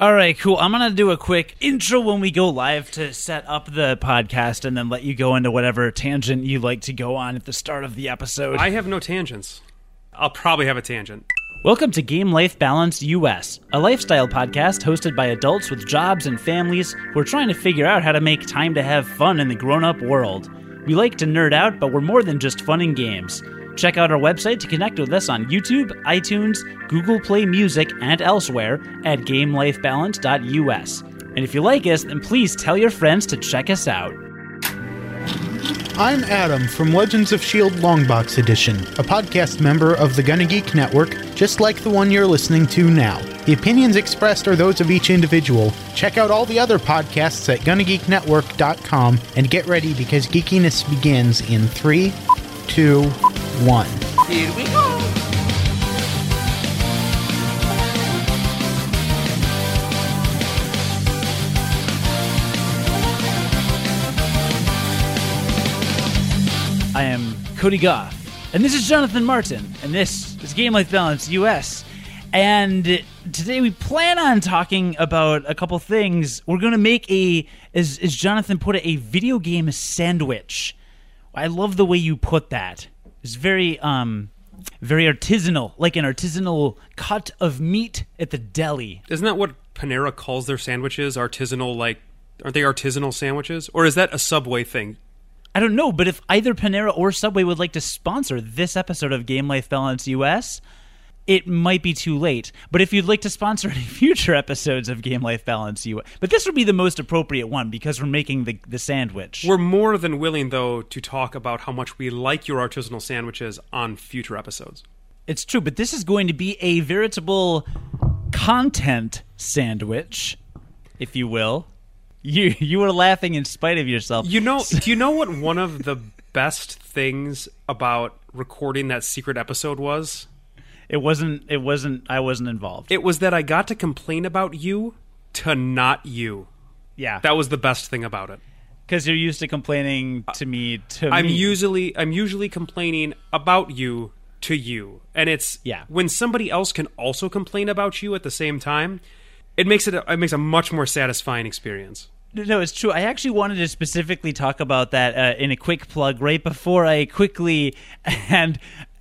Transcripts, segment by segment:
All right, cool. I'm going to do a quick intro when we go live to set up the podcast and then let you go into whatever tangent you like to go on at the start of the episode. I have no tangents. I'll probably have a tangent. Welcome to Game Life Balance US, a lifestyle podcast hosted by adults with jobs and families who are trying to figure out how to make time to have fun in the grown up world. We like to nerd out, but we're more than just fun and games. Check out our website to connect with us on YouTube, iTunes, Google Play Music, and elsewhere at GameLifeBalance.us. And if you like us, then please tell your friends to check us out. I'm Adam from Legends of S.H.I.E.L.D. Longbox Edition, a podcast member of the Gonna Geek Network, just like the one you're listening to now. The opinions expressed are those of each individual. Check out all the other podcasts at GonnaGeekNetwork.com and get ready because geekiness begins in three, two, one. Here we go. I am Cody Goff, and this is Jonathan Martin, and this is Game Life Balance US. And today we plan on talking about a couple things. We're going to make a, as, as Jonathan put it, a video game sandwich. I love the way you put that. It's very, um, very artisanal, like an artisanal cut of meat at the deli. Isn't that what Panera calls their sandwiches? Artisanal, like, aren't they artisanal sandwiches? Or is that a Subway thing? I don't know, but if either Panera or Subway would like to sponsor this episode of Game Life Balance US, it might be too late. But if you'd like to sponsor any future episodes of Game Life Balance US, but this would be the most appropriate one because we're making the the sandwich. We're more than willing, though, to talk about how much we like your artisanal sandwiches on future episodes. It's true, but this is going to be a veritable content sandwich, if you will. You you were laughing in spite of yourself. You know, do you know what one of the best things about recording that secret episode was? It wasn't. It wasn't. I wasn't involved. It was that I got to complain about you to not you. yeah, That was the best thing about it. because you're used to complaining to me. To I'm me. usually I'm usually complaining about you to you, and it's Yeah. when somebody else can also complain about you at the same time. It makes it a, it makes a much more satisfying experience. No, it's true. I actually wanted to specifically talk about that uh, in a quick plug right before I quickly, and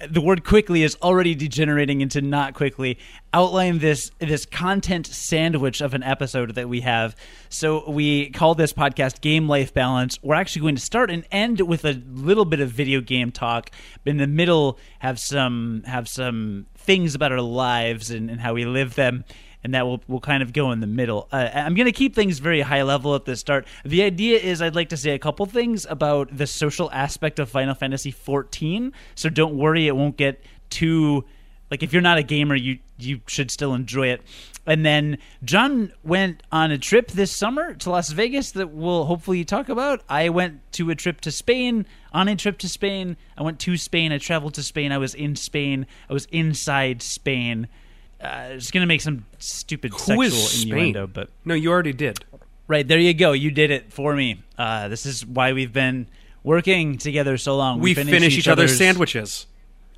the word quickly is already degenerating into not quickly, outline this this content sandwich of an episode that we have. So we call this podcast Game Life Balance. We're actually going to start and end with a little bit of video game talk. In the middle, have some have some things about our lives and, and how we live them and that will will kind of go in the middle. Uh, I'm going to keep things very high level at the start. The idea is I'd like to say a couple things about the social aspect of Final Fantasy 14. So don't worry, it won't get too like if you're not a gamer, you you should still enjoy it. And then John went on a trip this summer to Las Vegas that we'll hopefully talk about. I went to a trip to Spain. On a trip to Spain, I went to Spain. I traveled to Spain. I was in Spain. I was inside Spain. Uh, it's gonna make some stupid Who sexual is Spain? innuendo, but No, you already did. right there you go. You did it for me. Uh, this is why we've been working together so long. We finish, each other's sandwiches,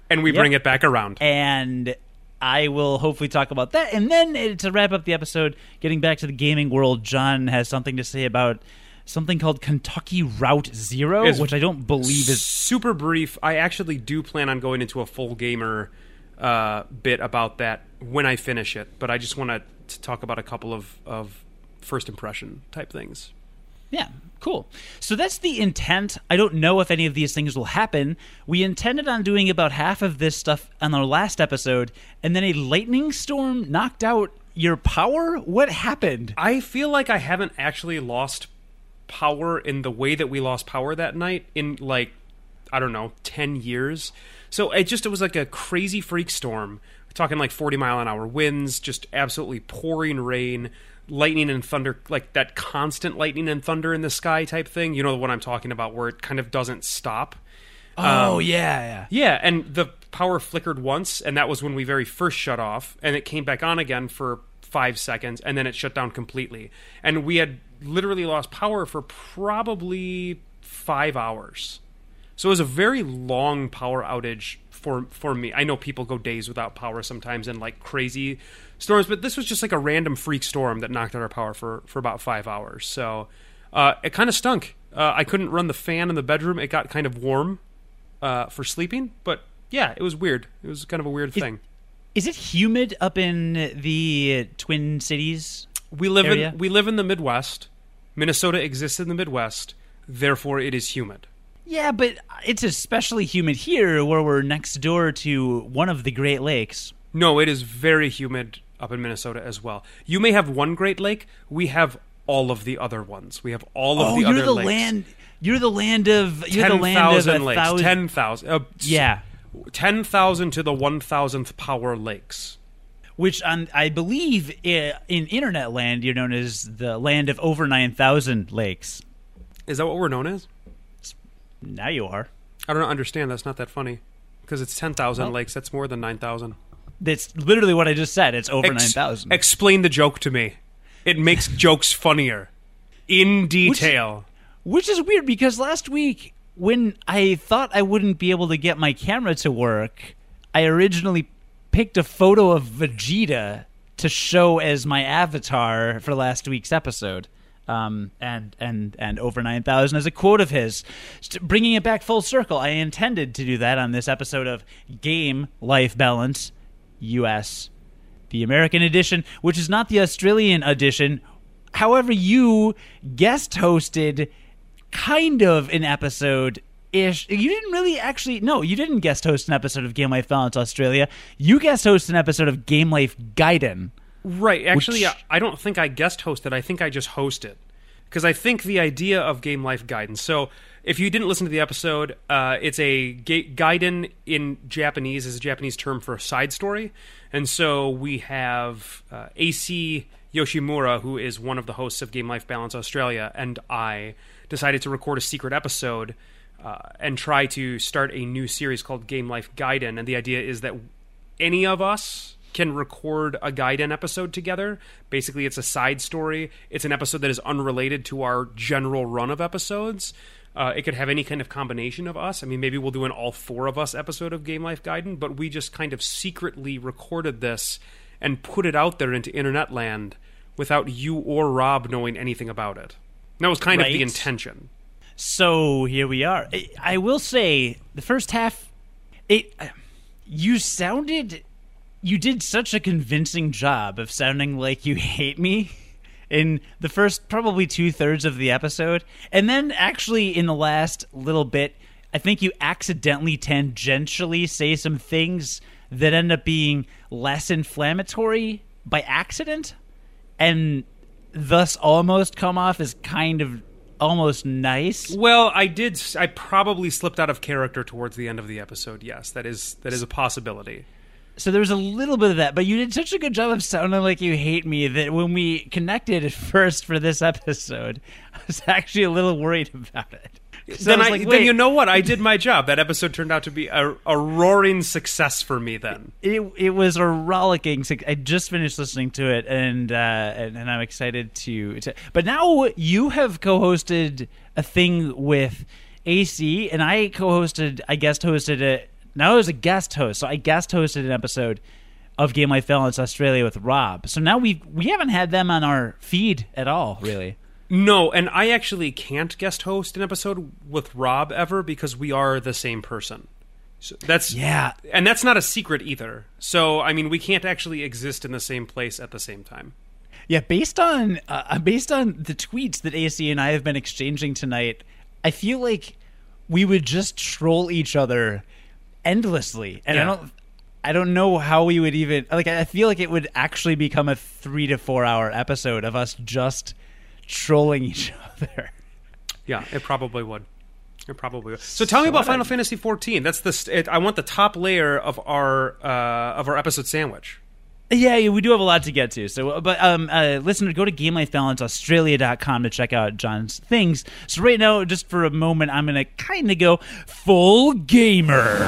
and we bring it back around. and I will hopefully talk about that. And then uh, to wrap up the episode, getting back to the gaming world, John has something to say about something called Kentucky Route Zero, which I don't believe is. super brief. I actually do plan on going into a full gamer uh, bit about that when I finish it, but I just want to talk about a couple of, of first impression type things. Yeah, cool. So that's the intent. I don't know if any of these things will happen. We intended on doing about half of this stuff on our last episode, and then a lightning storm knocked out your power. What happened? I feel like I haven't actually lost power in the way that we lost power that night in like I don't know, 10 years. So it just it was like a crazy freak storm. Talking like 40 mile an hour winds, just absolutely pouring rain, lightning and thunder, like that constant lightning and thunder in the sky type thing. You know what I'm talking about where it kind of doesn't stop. Oh um, yeah, yeah. Yeah, and the power flickered once, and that was when we very first shut off, and it came back on again for five seconds, and then it shut down completely. And we had literally lost power for probably five hours. So it was a very long power outage for for me. I know people go days without power sometimes and like crazy storms, but this was just like a random freak storm that knocked out our power for for about five hours. So uh, it kind of stunk. Uh, I couldn't run the fan in the bedroom. It got kind of warm uh, for sleeping, but yeah, it was weird. It was kind of a weird thing. Is it humid up in the Twin Cities? We live area? in we live in the Midwest. Minnesota exists in the Midwest, therefore it is humid. Yeah, but it's especially humid here where we're next door to one of the Great Lakes. No, it is very humid up in Minnesota as well. You may have one Great Lake. We have all of the other ones. We have all of oh, the you're other the lakes. land. You're the land of. You're the land of a lakes. thousand. Ten thousand. Uh, yeah, ten thousand to the one thousandth power lakes. which on I believe in internet land you're known as the land of over nine thousand lakes. Is that what we're known as? Now you are. I don't understand. That's not that funny because it's ten thousand Well- lakes. That's more than nine thousand. That's literally what I just said. It's over Ex- nine thousand. Explain the joke to me. It makes jokes funnier in detail. Which is weird because last week, when I thought I wouldn't be able to get my camera to work, I originally picked a photo of Vegeta to show as my avatar for last week's episode. Um, and and and over nine thousand as a quote of his, bringing it back full circle. I intended to do that on this episode of Game Life Balance, U.S the American edition, which is not the Australian edition. However, you guest hosted kind of an episode ish. You didn't really actually, no, you didn't guest host an episode of Game Life Balance Australia. You guest host an episode of Game Life Gaiden. Right. Actually, Which- I don't think I guest hosted. I think I just hosted. Because I think the idea of Game Life Gaiden. So, if you didn't listen to the episode, uh, it's a ga- gaiden in Japanese is a Japanese term for a side story, and so we have uh, AC Yoshimura, who is one of the hosts of Game Life Balance Australia, and I decided to record a secret episode uh, and try to start a new series called Game Life Gaiden. And the idea is that any of us can record a Gaiden episode together. Basically, it's a side story. It's an episode that is unrelated to our general run of episodes. Uh, it could have any kind of combination of us. I mean, maybe we'll do an all four of us episode of Game Life Gaiden, but we just kind of secretly recorded this and put it out there into internet land without you or Rob knowing anything about it. That was kind of the intention. So here we are. I, I will say the first half, it you sounded, you did such a convincing job of sounding like you hate me in the first probably two thirds of the episode, and then actually in the last little bit, I think you accidentally tangentially say some things that end up being less inflammatory by accident, and thus almost come off as kind of almost nice. Well, I did. I probably slipped out of character towards the end of the episode. Yes, that is that is a possibility. So there was a little bit of that, but you did such a good job of sounding like you hate me that when we connected at first for this episode, I was actually a little worried about it. So then, I, like, then you know what? I did my job. That episode turned out to be a, a roaring success for me. Then it it was a rollicking. I just finished listening to it, and uh, and, and I'm excited to, to. But now you have co-hosted a thing with AC, and I co-hosted. I guest hosted it. Now I was a guest host, so I guest hosted an episode of Game Life Balance Australia with Rob. So now we we haven't had them on our feed at all, really. no, and I actually can't guest host an episode with Rob ever because we are the same person. So that's Yeah, and that's not a secret either. So I mean, we can't actually exist in the same place at the same time. Yeah, based on uh, based on the tweets that AC and I have been exchanging tonight, I feel like we would just troll each other endlessly, and I don't. I don't know how we would even like. I feel like it would actually become a three to four hour episode of us just trolling each other. Yeah, it probably would. It probably would. So tell me about what I- Final Fantasy XIV. That's the. It, I want the top layer of our uh, of our episode sandwich. Yeah, yeah, we do have a lot to get to. So, but um, uh, listener, go to GameLifeBalanceAustralia.com to check out John's things. So right now, just for a moment, I'm gonna kind of go full gamer.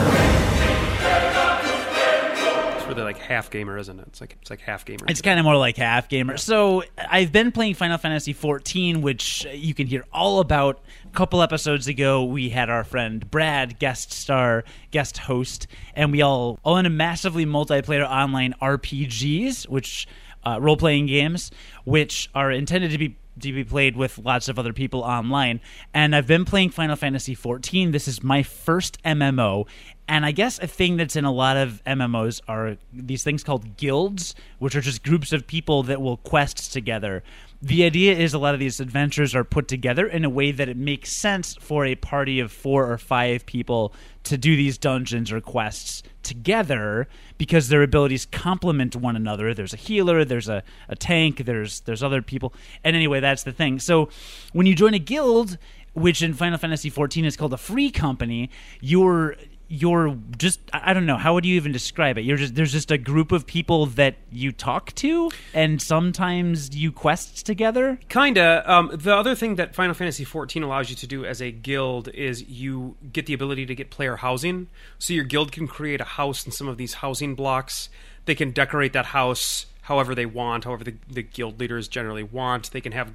It's really like half gamer, isn't it? It's like it's like half gamer. It's kind of more like half gamer. So I've been playing Final Fantasy XIV, which you can hear all about. Couple episodes ago, we had our friend Brad guest star, guest host, and we all in a massively multiplayer online RPGs, which uh, role playing games, which are intended to be to be played with lots of other people online. And I've been playing Final Fantasy XIV. This is my first MMO. And I guess a thing that's in a lot of MMOs are these things called guilds, which are just groups of people that will quest together. The idea is a lot of these adventures are put together in a way that it makes sense for a party of four or five people to do these dungeons or quests together because their abilities complement one another. There's a healer, there's a, a tank, there's there's other people. And anyway, that's the thing. So when you join a guild, which in Final Fantasy XIV is called a free company, you're you're just I don't know how would you even describe it. You're just there's just a group of people that you talk to, and sometimes you quest together. Kinda. Um, the other thing that Final Fantasy XIV allows you to do as a guild is you get the ability to get player housing. So your guild can create a house in some of these housing blocks. They can decorate that house however they want, however the, the guild leaders generally want. They can have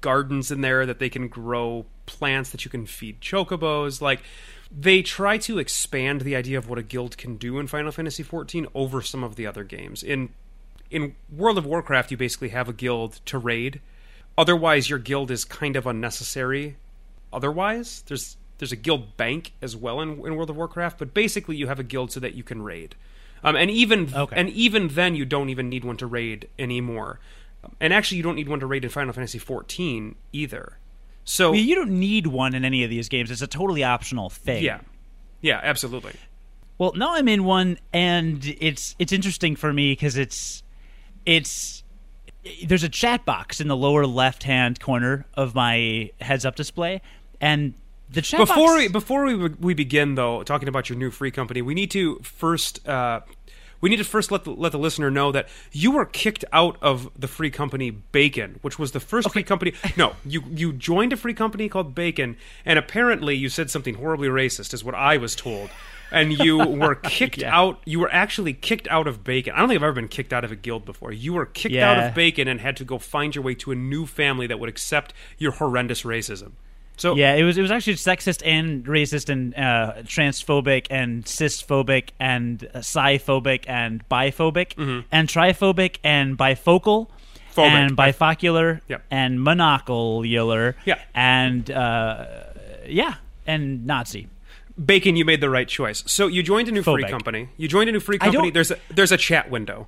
gardens in there that they can grow plants that you can feed chocobos. Like they try to expand the idea of what a guild can do in Final Fantasy XIV over some of the other games. In in World of Warcraft, you basically have a guild to raid. Otherwise, your guild is kind of unnecessary. Otherwise, there's there's a guild bank as well in, in World of Warcraft, but basically you have a guild so that you can raid. Um, and even Okay. and even then, you don't even need one to raid anymore. And actually, you don't need one to raid in Final Fantasy XIV either. So I mean, you don't need one in any of these games. It's a totally optional thing. yeah, yeah, absolutely. Well, now I'm in one, and it's it's interesting for me because it's it's there's a chat box in the lower left hand corner of my heads up display, and the chat before box. we before we we begin though talking about your new free company we need to first uh, we need to first let the, let the listener know that you were kicked out of the free company Bacon, which was the first free company. No, you you joined a free company called Bacon, and apparently you said something horribly racist, is what I was told. And you were kicked Yeah. out. You were actually kicked out of Bacon. I don't think I've ever been kicked out of a guild before. You were kicked out of Bacon and had to go find your way to a new family that would accept your horrendous racism. So Yeah, it was it was actually sexist and racist and uh, transphobic and cisphobic and uh, psi-phobic and biphobic and triphobic and bifocal Mm-hmm. Phobic. and bifocular Yep. and monocular Yeah. and uh, yeah and Nazi. Bacon, you made the right choice. So you joined a new free company. You joined a new free company. There's a, there's a chat window.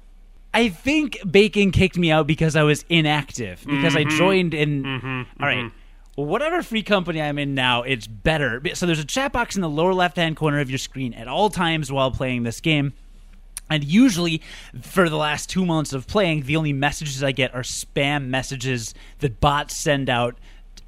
I think Bacon kicked me out because I was inactive because Mm-hmm. I joined in. All right. Whatever free company I'm in now, it's better. So there's a chat box in the lower left hand corner of your screen at all times while playing this game. And usually, for the last two months of playing, the only messages I get are spam messages that bots send out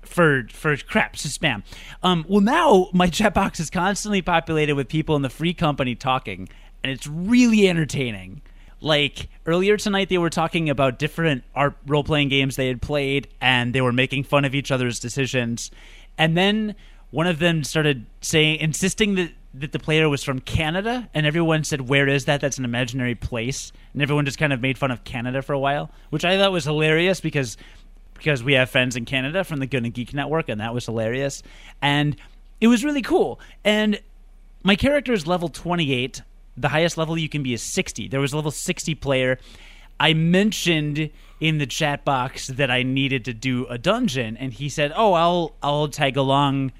for for crap, just spam. Um, well, now my chat box is constantly populated with people in the free company talking, and it's really entertaining. Like earlier tonight, they were talking about different art role playing games they had played, and they were making fun of each other's decisions. And then one of them started saying, insisting that that the player was from Canada, and everyone said, "Where is that? That's an imaginary place." And everyone just kind of made fun of Canada for a while, which I thought was hilarious because because we have friends in Canada from the Gonna Geek Network, and that was hilarious. And it was really cool. And my character is level 28. The highest level you can be is 60. There was a level 60 player. I mentioned in the chat box that I needed to do a dungeon, and he said, "Oh, I'll I'll tag along.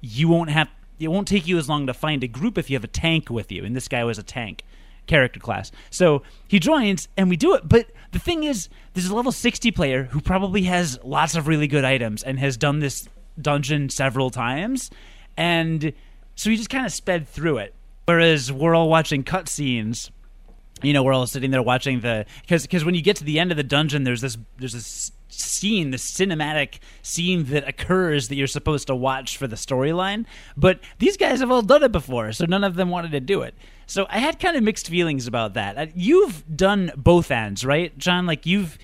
You won't have. It won't take you as long to find a group if you have a tank with you." And this guy was a tank character class. So he joins and we do it. But the thing is, there's a level 60 player who probably has lots of really good items and has done this dungeon several times. And so he just kind of sped through it. Whereas we're all watching cutscenes. You know, we're all sitting there watching the because because when you get to the end of the dungeon, there's this there's this scene, this cinematic scene that occurs that you're supposed to watch for the storyline. But these guys have all done it before, so none of them wanted to do it. So I had kind of mixed feelings about that. Uh, You've done both ends, right, John? Like you've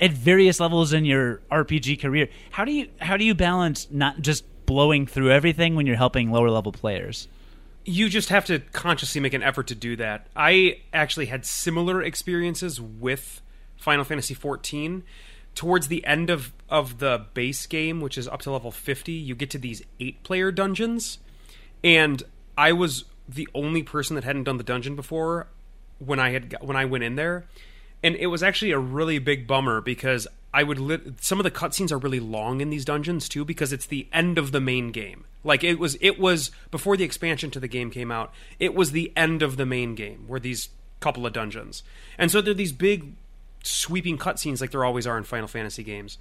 at various levels in your RPG career. How do you how do you balance not just blowing through everything when you're helping lower level players? You just have to consciously make an effort to do that. I actually had similar experiences with Final Fantasy XIV. Towards the end of, of the base game, which is up to level 50, you get to these eight player dungeons. And I was the only person that hadn't done the dungeon before when I had when I went in there. And it was actually a really big bummer because I would lit- some of the cutscenes are really long in these dungeons too because it's the end of the main game. Like it was it was before the expansion to the game came out. It was the end of the main game where these couple of dungeons. And so there are these big sweeping cutscenes like there always are in Final Fantasy games.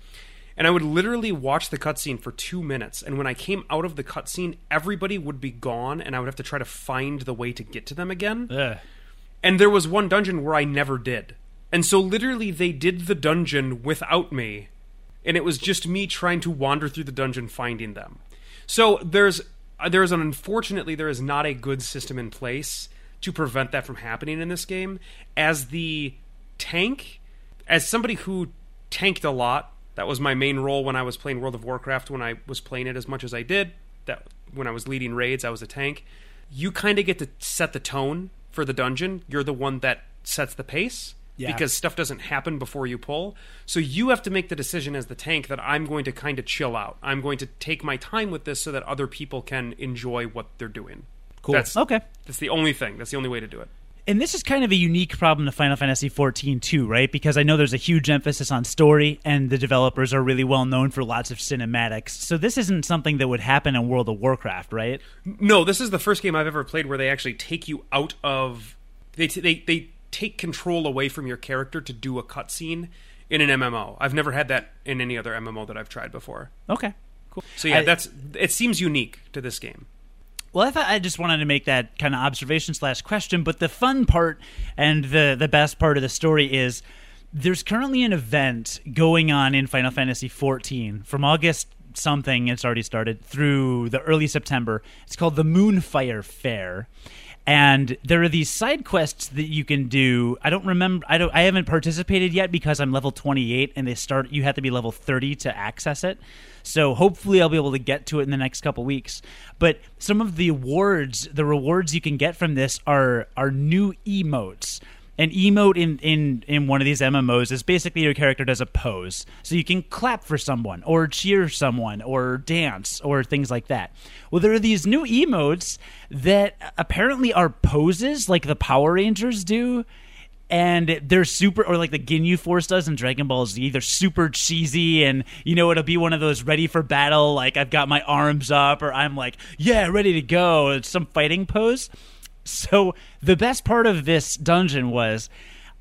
And I would literally watch the cutscene for two minutes. And when I came out of the cutscene, everybody would be gone, and I would have to try to find the way to get to them again. Ugh. And there was one dungeon where I never did. And so literally they did the dungeon without me. And it was just me trying to wander through the dungeon finding them. So there's uh, there's an unfortunately there is not a good system in place to prevent that from happening in this game. As the tank, as somebody who tanked a lot, that was my main role when I was playing World of Warcraft when I was playing it as much as I did. That when I was leading raids, I was a tank. You kind of get to set the tone for the dungeon. You're the one that sets the pace Yeah. because stuff doesn't happen before you pull. So you have to make the decision as the tank that I'm going to kind of chill out. I'm going to take my time with this so that other people can enjoy what they're doing. Cool. That's okay. That's the only thing. That's the only way to do it. And this is kind of a unique problem to Final Fantasy XIV too, right? Because I know there's a huge emphasis on story, and the developers are really well known for lots of cinematics. So this isn't something that would happen in World of Warcraft, right? No, this is the first game I've ever played where they actually take you out of they t- they they take control away from your character to do a cutscene in an MMO. I've never had that in any other MMO that I've tried before. Okay, cool. So yeah, I- that's it seems unique to this game. Well, I thought I just wanted to make that kind of observation slash question, but the fun part and the the best part of the story is there's currently an event going on in Final Fantasy XIV from August something. It's already started through the early September. It's called the Moonfire Faire. And there are these side quests that you can do. I don't remember. I don't. I haven't participated yet because I'm level 28, and they start. You have to be level 30 to access it. So hopefully I'll be able to get to it in the next couple weeks. But some of the awards, the rewards you can get from this are are new emotes. An emote in, in, in one of these MMOs is basically your character does a pose. So you can clap for someone, or cheer someone, or dance, or things like that. Well, there are these new emotes that apparently are poses like the Power Rangers do and they're super or like the Ginyu Force does in Dragon Ball Z. They're super cheesy, and you know it'll be one of those ready for battle, like I've got my arms up, or I'm like, yeah, ready to go. It's some fighting pose. So the best part of this dungeon was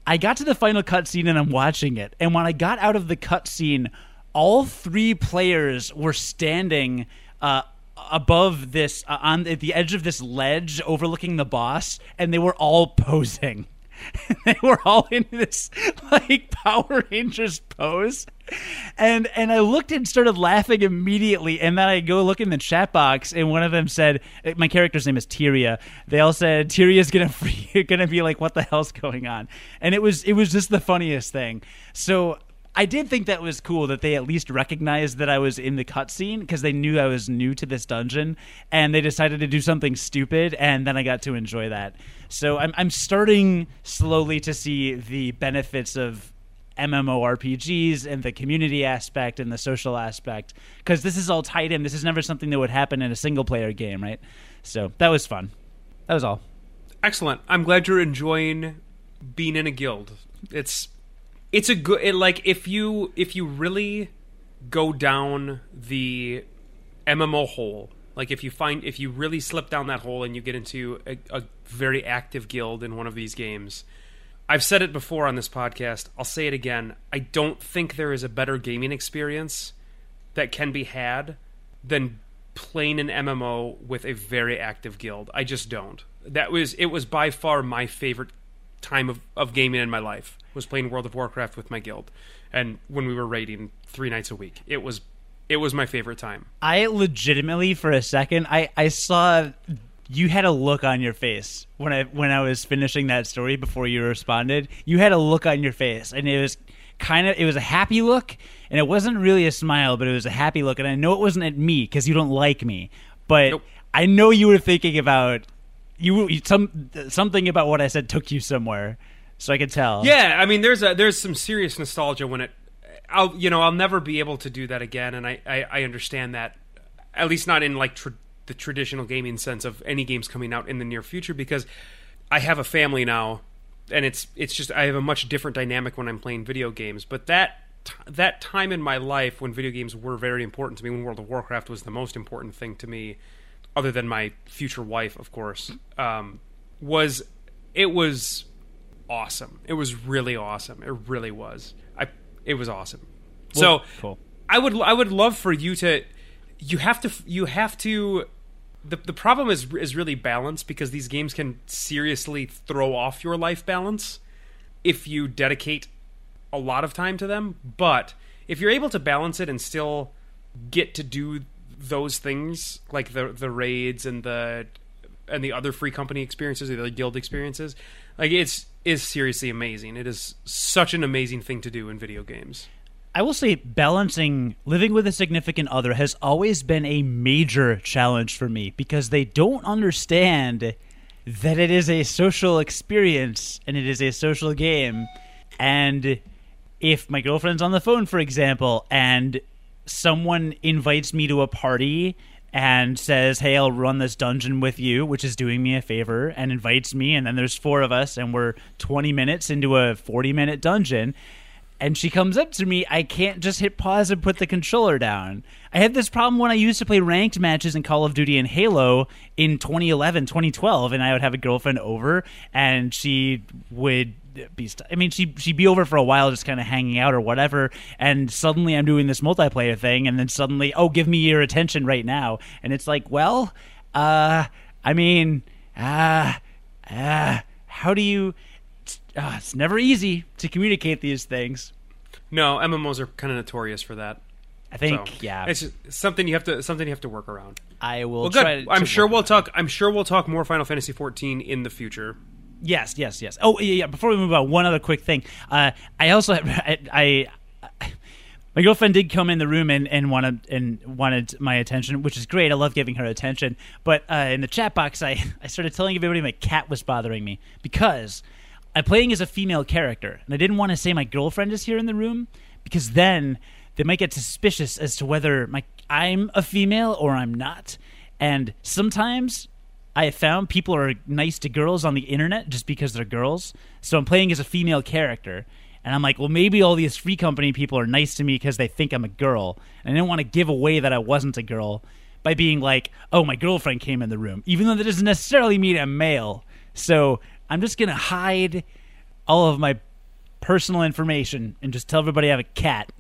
I got to the final cutscene and I'm watching it, and when I got out of the cutscene, all three players were standing. Uh, above this uh, on the edge of this ledge overlooking the boss and they were all posing they were all in this like Power Rangers pose. And and I looked and started laughing immediately, and then I go look in the chat box, and one of them said, eh, "My character's name is Tyria." They all said Tyria's gonna free, gonna be like, "What the hell's going on?" And it was it was just the funniest thing. So I did think that was cool that they at least recognized that I was in the cutscene because they knew I was new to this dungeon, and they decided to do something stupid, and then I got to enjoy that. So I'm I'm starting slowly to see the benefits of MMORPGs and the community aspect and the social aspect because this is all tied in. This is never something that would happen in a single player game, right? So that was fun. That was all. Excellent. I'm glad you're enjoying being in a guild. It's it's a good it, like if you if you really go down the MMO hole, like if you find if you really slip down that hole and you get into a, a very active guild in one of these games. I've said it before on this podcast. I'll say it again. I don't think there is a better gaming experience that can be had than playing an MMO with a very active guild. I just don't. That was it was by far my favorite time of, of gaming in my life was playing World of Warcraft with my guild. And when we were raiding three nights a week. It was it was my favorite time. I legitimately, for a second, I, I saw you had a look on your face when I when I was finishing that story before you responded. You had a look on your face, and it was kind of it was a happy look, and it wasn't really a smile, but it was a happy look. And I know it wasn't at me because you don't like me, but Nope. I know you were thinking about you, some something about what I said took you somewhere, so I could tell. Yeah, I mean, there's a there's some serious nostalgia when it. I'll you know I'll never be able to do that again, and I I, I understand that, at least not in like tra- the traditional gaming sense of any games coming out in the near future because I have a family now, and it's it's just I have a much different dynamic when I'm playing video games. But that t- that time in my life when video games were very important to me, when World of Warcraft was the most important thing to me, other than my future wife, of course, um, was it was awesome. It was really awesome. It really was. I it was awesome. so cool. I would I would love for you to you have to you have to the the problem is is really balance because these games can seriously throw off your life balance if you dedicate a lot of time to them, but if you're able to balance it and still get to do those things like the the raids and the and the other free company experiences, the other guild experiences, like it's is seriously amazing. It is such an amazing thing to do in video games. I will say balancing living with a significant other has always been a major challenge for me because they don't understand that it is a social experience and it is a social game. And if my girlfriend's on the phone, for example, and someone invites me to a party and says, "Hey, I'll run this dungeon with you," which is doing me a favor, and invites me, and then there's four of us, and we're 20 minutes into a 40 minute dungeon, and she comes up to me, I can't just hit pause and put the controller down. I had this problem when I used to play ranked matches in Call of Duty and Halo in 2011, 2012, and I would have a girlfriend over, and she would be st- I mean she she'd be over for a while just kind of hanging out or whatever and suddenly I'm doing this multiplayer thing and then suddenly oh give me your attention right now and it's like well uh I mean uh, uh, how do you uh, it's never easy to communicate these things No, MMOs are kind of notorious for that. I think So, yeah it's something you have to something you have to work around. I will Well, try good. to I'm sure we'll on it. talk. I'm sure we'll talk more Final Fantasy 14 in the future. Yes, yes, yes. Oh, yeah, yeah. Before we move on, one other quick thing. Uh, I also, I, I, my girlfriend did come in the room and, and wanted and wanted my attention, which is great. I love giving her attention. But uh, in the chat box, I, I started telling everybody my cat was bothering me because I'm playing as a female character, and I didn't want to say my girlfriend is here in the room because then they might get suspicious as to whether my I'm a female or I'm not. And sometimes I have found people are nice to girls on the internet just because they're girls. So I'm playing as a female character. And I'm like, well, maybe all these free company people are nice to me because they think I'm a girl. And I didn't want to give away that I wasn't a girl by being like, oh, my girlfriend came in the room, even though that doesn't necessarily mean I'm male. So I'm just going to hide all of my personal information and just tell everybody I have a cat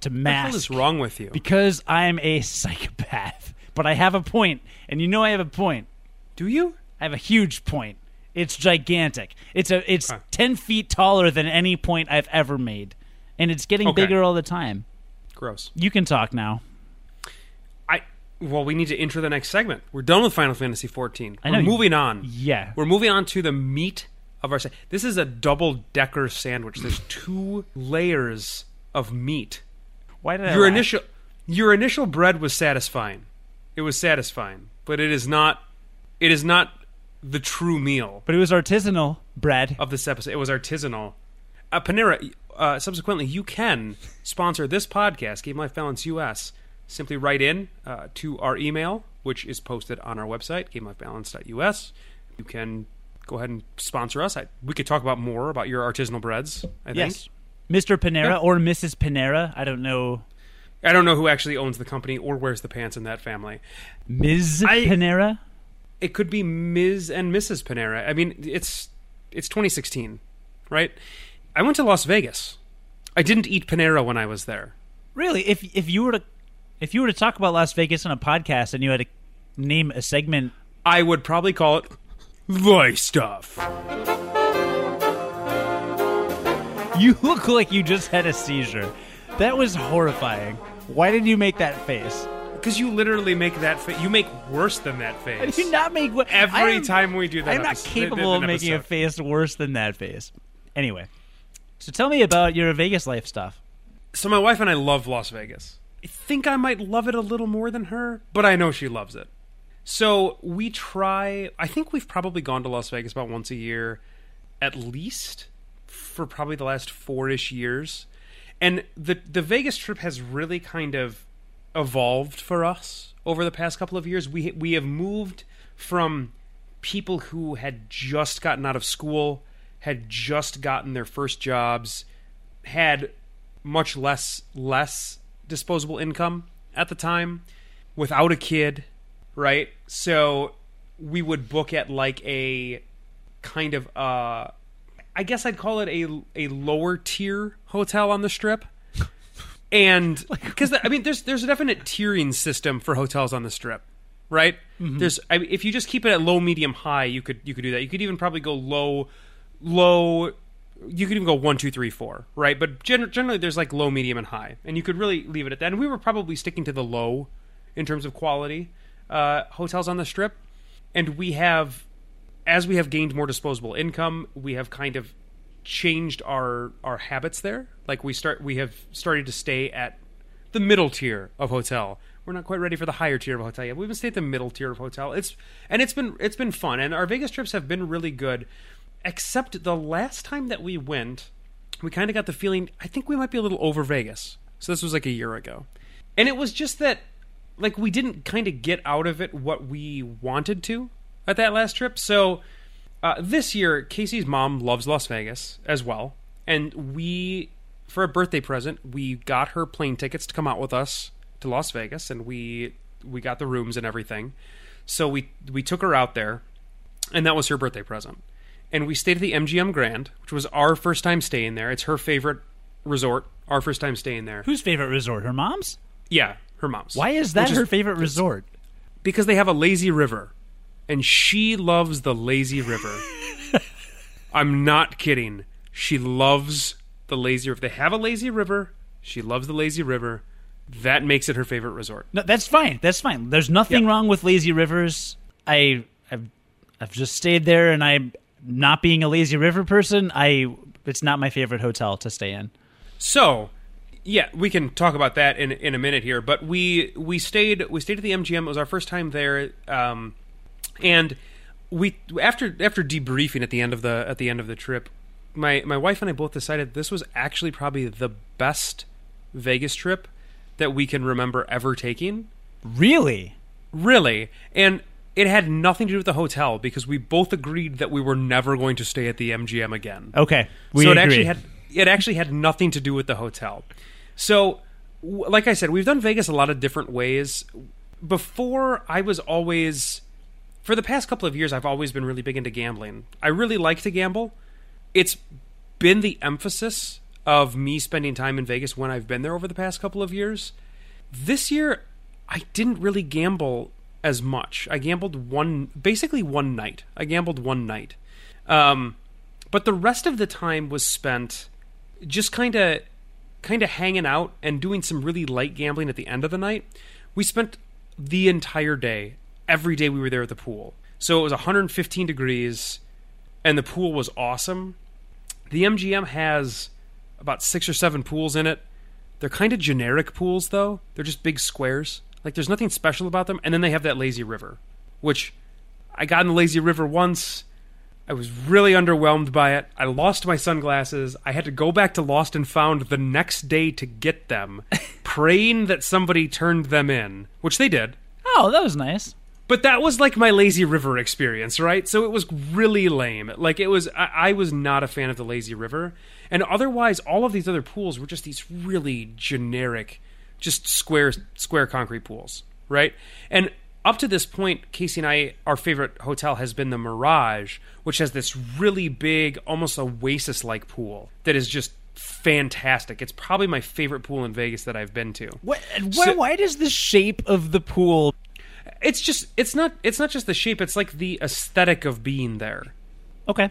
to What the hell mask What is wrong with you? because I'm a psychopath. But I have a point, and you know I have a point. Do you? I have a huge point. It's gigantic. It's a it's Okay. ten feet taller than any point I've ever made, and it's getting Okay. bigger all the time. Gross. You can talk now. Well, we need to enter the next segment. We're done with Final Fantasy 14. I know We're moving on. Yeah. We're moving on to the meat of our. sa- This is a double decker sandwich. There's two layers of meat. Why did I Your laugh? initial your initial bread was satisfying. It was satisfying, but it is not. It is not the true meal But it was artisanal bread. of this episode. It was artisanal. Uh, Panera. Uh, subsequently, you can sponsor this podcast, Game Life Balance US. Simply write in uh, to our email, which is posted on our website, GameLifeBalance.us. You can go ahead and sponsor us. I, we could talk about more about your artisanal breads. I think. Yes, Mr. Panera Yeah. or Mrs. Panera. I don't know. I don't know who actually owns the company or wears the pants in that family. Ms. I- Panera. it could be Ms. and Mrs. Panera. I mean, it's it's 2016, right? I went to Las Vegas. I didn't eat Panera when I was there. Really, if if you were to if you were to talk about Las Vegas on a podcast and you had to name a segment, I would probably call it Vice Stuff. you look like you just had a seizure. That was horrifying. Why did you make that face? Because you literally make that face. You make worse than that face. I do not make what Every am- time we do that I'm not capable of making a face worse than that face. Anyway, so tell me about your Vegas life stuff. So my wife and I love Las Vegas. Think I might love it a little more than her, but I know she loves it. So we try. I think we've probably gone to Las Vegas about once a year, at least for probably the last four-ish years. And the the Vegas trip has really kind of evolved for us over the past couple of years. We we have moved from people who had just gotten out of school, had just gotten their first jobs, had much less less disposable income at the time, without a kid, right? So we would book at like a kind of uh I guess I'd call it a a lower tier hotel on the strip. And because I mean, there's there's a definite tiering system for hotels on the strip, right? There's I mean, if you just keep it at low, medium, high, you could you could do that. You could even probably go low, low. You could even go one, two, three, four, right? But gen- generally, there's like low, medium, and high, and you could really leave it at that. And we were probably sticking to the low in terms of quality uh, hotels on the strip, and we have as we have gained more disposable income, we have kind of changed our our habits there. Like we start we have started to stay at the middle tier of hotel. We're not quite ready for the higher tier of hotel yet. We've been staying at the middle tier of hotel. It's and it's been it's been fun and our Vegas trips have been really good. Except the last time that we went, we kind of got the feeling I think we might be a little over Vegas. So this was like a year ago. And it was just that like we didn't kind of get out of it what we wanted to at that last trip. So uh, this year, Casey's mom loves Las Vegas as well, and we, for a birthday present, we got her plane tickets to come out with us to Las Vegas, and we we got the rooms and everything. So we we took her out there, and that was her birthday present. And we stayed at the MGM Grand, which was our first time staying there. It's her favorite resort. Our first time staying there. Whose favorite resort? Her mom's? Yeah, her mom's. Why is that her favorite resort? because they have a lazy river and she loves the lazy river i'm not kidding she loves the lazy river they have a lazy river she loves the lazy river that makes it her favorite resort No, that's fine. That's fine. There's nothing Yeah. wrong with lazy rivers. I, I've, I've just stayed there, and I'm not being a lazy river person. I, it's not my favorite hotel to stay in. so yeah we can talk about that in in a minute here but we we stayed we stayed at the mgm it was our first time there um and we after after debriefing at the end of the at the end of the trip my my wife and I both decided this was actually probably the best Vegas trip that we can remember ever taking Really? really and it had nothing to do with the hotel because we both agreed that we were never going to stay at the MGM again Okay. We so it agree. actually had it actually had nothing to do with the hotel. So, like I said, we've done Vegas a lot of different ways. Before, I was always for the past couple of years, I've always been really big into gambling. I really like to gamble. It's been the emphasis of me spending time in Vegas when I've been there over the past couple of years. This year, I didn't really gamble as much. I gambled one, basically one night. I gambled one night. Um, but the rest of the time was spent just kind of kind of hanging out and doing some really light gambling at the end of the night. We spent the entire day, every day we were there at the pool. So it was 115 degrees and the pool was awesome. The MGM has about 6 or 7 pools in it. They're kind of generic pools though. They're just big squares. Like there's nothing special about them and then they have that lazy river, which I got in the lazy river once. I was really underwhelmed by it. I lost my sunglasses. I had to go back to Lost and Found the next day to get them, praying that somebody turned them in, which they did. Oh, that was nice. But that was like my lazy river experience, right? So it was really lame. Like it was, I, I was not a fan of the lazy river, and otherwise, all of these other pools were just these really generic, just square square concrete pools, right? And up to this point, Casey and I, our favorite hotel has been the Mirage, which has this really big, almost oasis like pool that is just fantastic. It's probably my favorite pool in Vegas that I've been to. What, why, So- why does the shape of the pool? It's just it's not it's not just the shape, it's like the aesthetic of being there. Okay.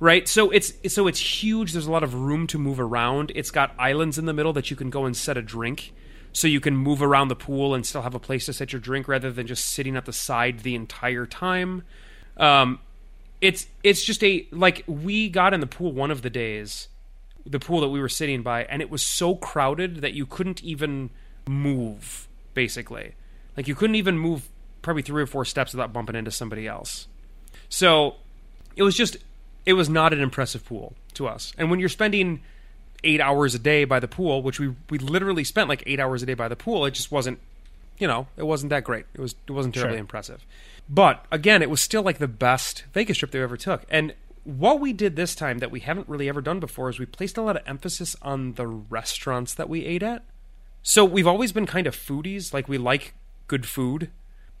right so it's so it's huge there's a lot of room to move around it's got islands in the middle that you can go and set a drink so you can move around the pool and still have a place to set your drink rather than just sitting at the side the entire time um it's it's just a like we got in the pool one of the days the pool that we were sitting by and it was so crowded that you couldn't even move basically like you couldn't even move probably three or four steps without bumping into somebody else. So it was just it was not an impressive pool to us. And when you're spending eight hours a day by the pool, which we we literally spent like eight hours a day by the pool, it just wasn't you know, it wasn't that great. It was it wasn't terribly Sure. impressive. But again, it was still like the best Vegas trip they ever took. And what we did this time that we haven't really ever done before is we placed a lot of emphasis on the restaurants that we ate at. So we've always been kind of foodies, like we like good food,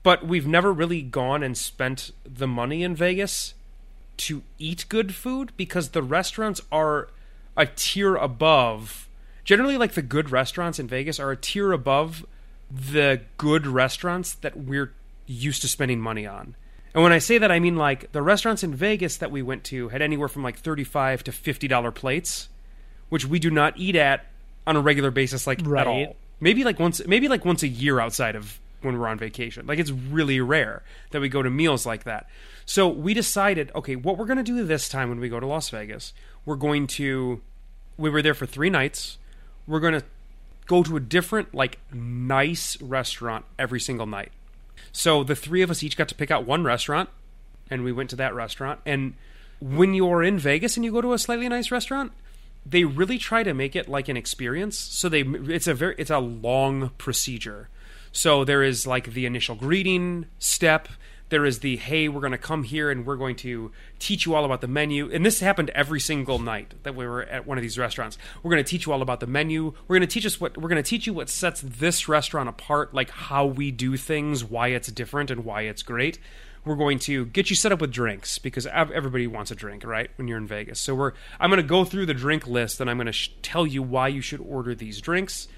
but we've never really gone and spent the money in Vegas to eat good food because the restaurants are a tier above. Generally, like the good restaurants in Vegas are a tier above the good restaurants that we're used to spending money on. And when I say that, I mean like the restaurants in Vegas that we went to had anywhere from like thirty-five to fifty dollar plates, which we do not eat at on a regular basis, like Right. at all. Maybe like once, maybe like once a year outside of when we're on vacation. Like it's really rare that we go to meals like that. So we decided, okay, what we're going to do this time when we go to Las Vegas, we're going to. We were there for three nights. We're going to go to a different, like, nice restaurant every single night. So the three of us each got to pick out one restaurant, and we went to that restaurant. And when you're in Vegas and you go to a slightly nice restaurant, they really try to make it like an experience. So they it's a very it's a long procedure. So there is like the initial greeting step. There is the hey, we're going to come here and we're going to teach you all about the menu. And this happened every single night that we were at one of these restaurants. We're going to teach you all about the menu. We're going to teach us what we're going to teach you what sets this restaurant apart, like how we do things, why it's different and why it's great. We're going to get you set up with drinks because everybody wants a drink, right? When you're in Vegas. So we're I'm going to go through the drink list and I'm going to sh- tell you why you should order these drinks.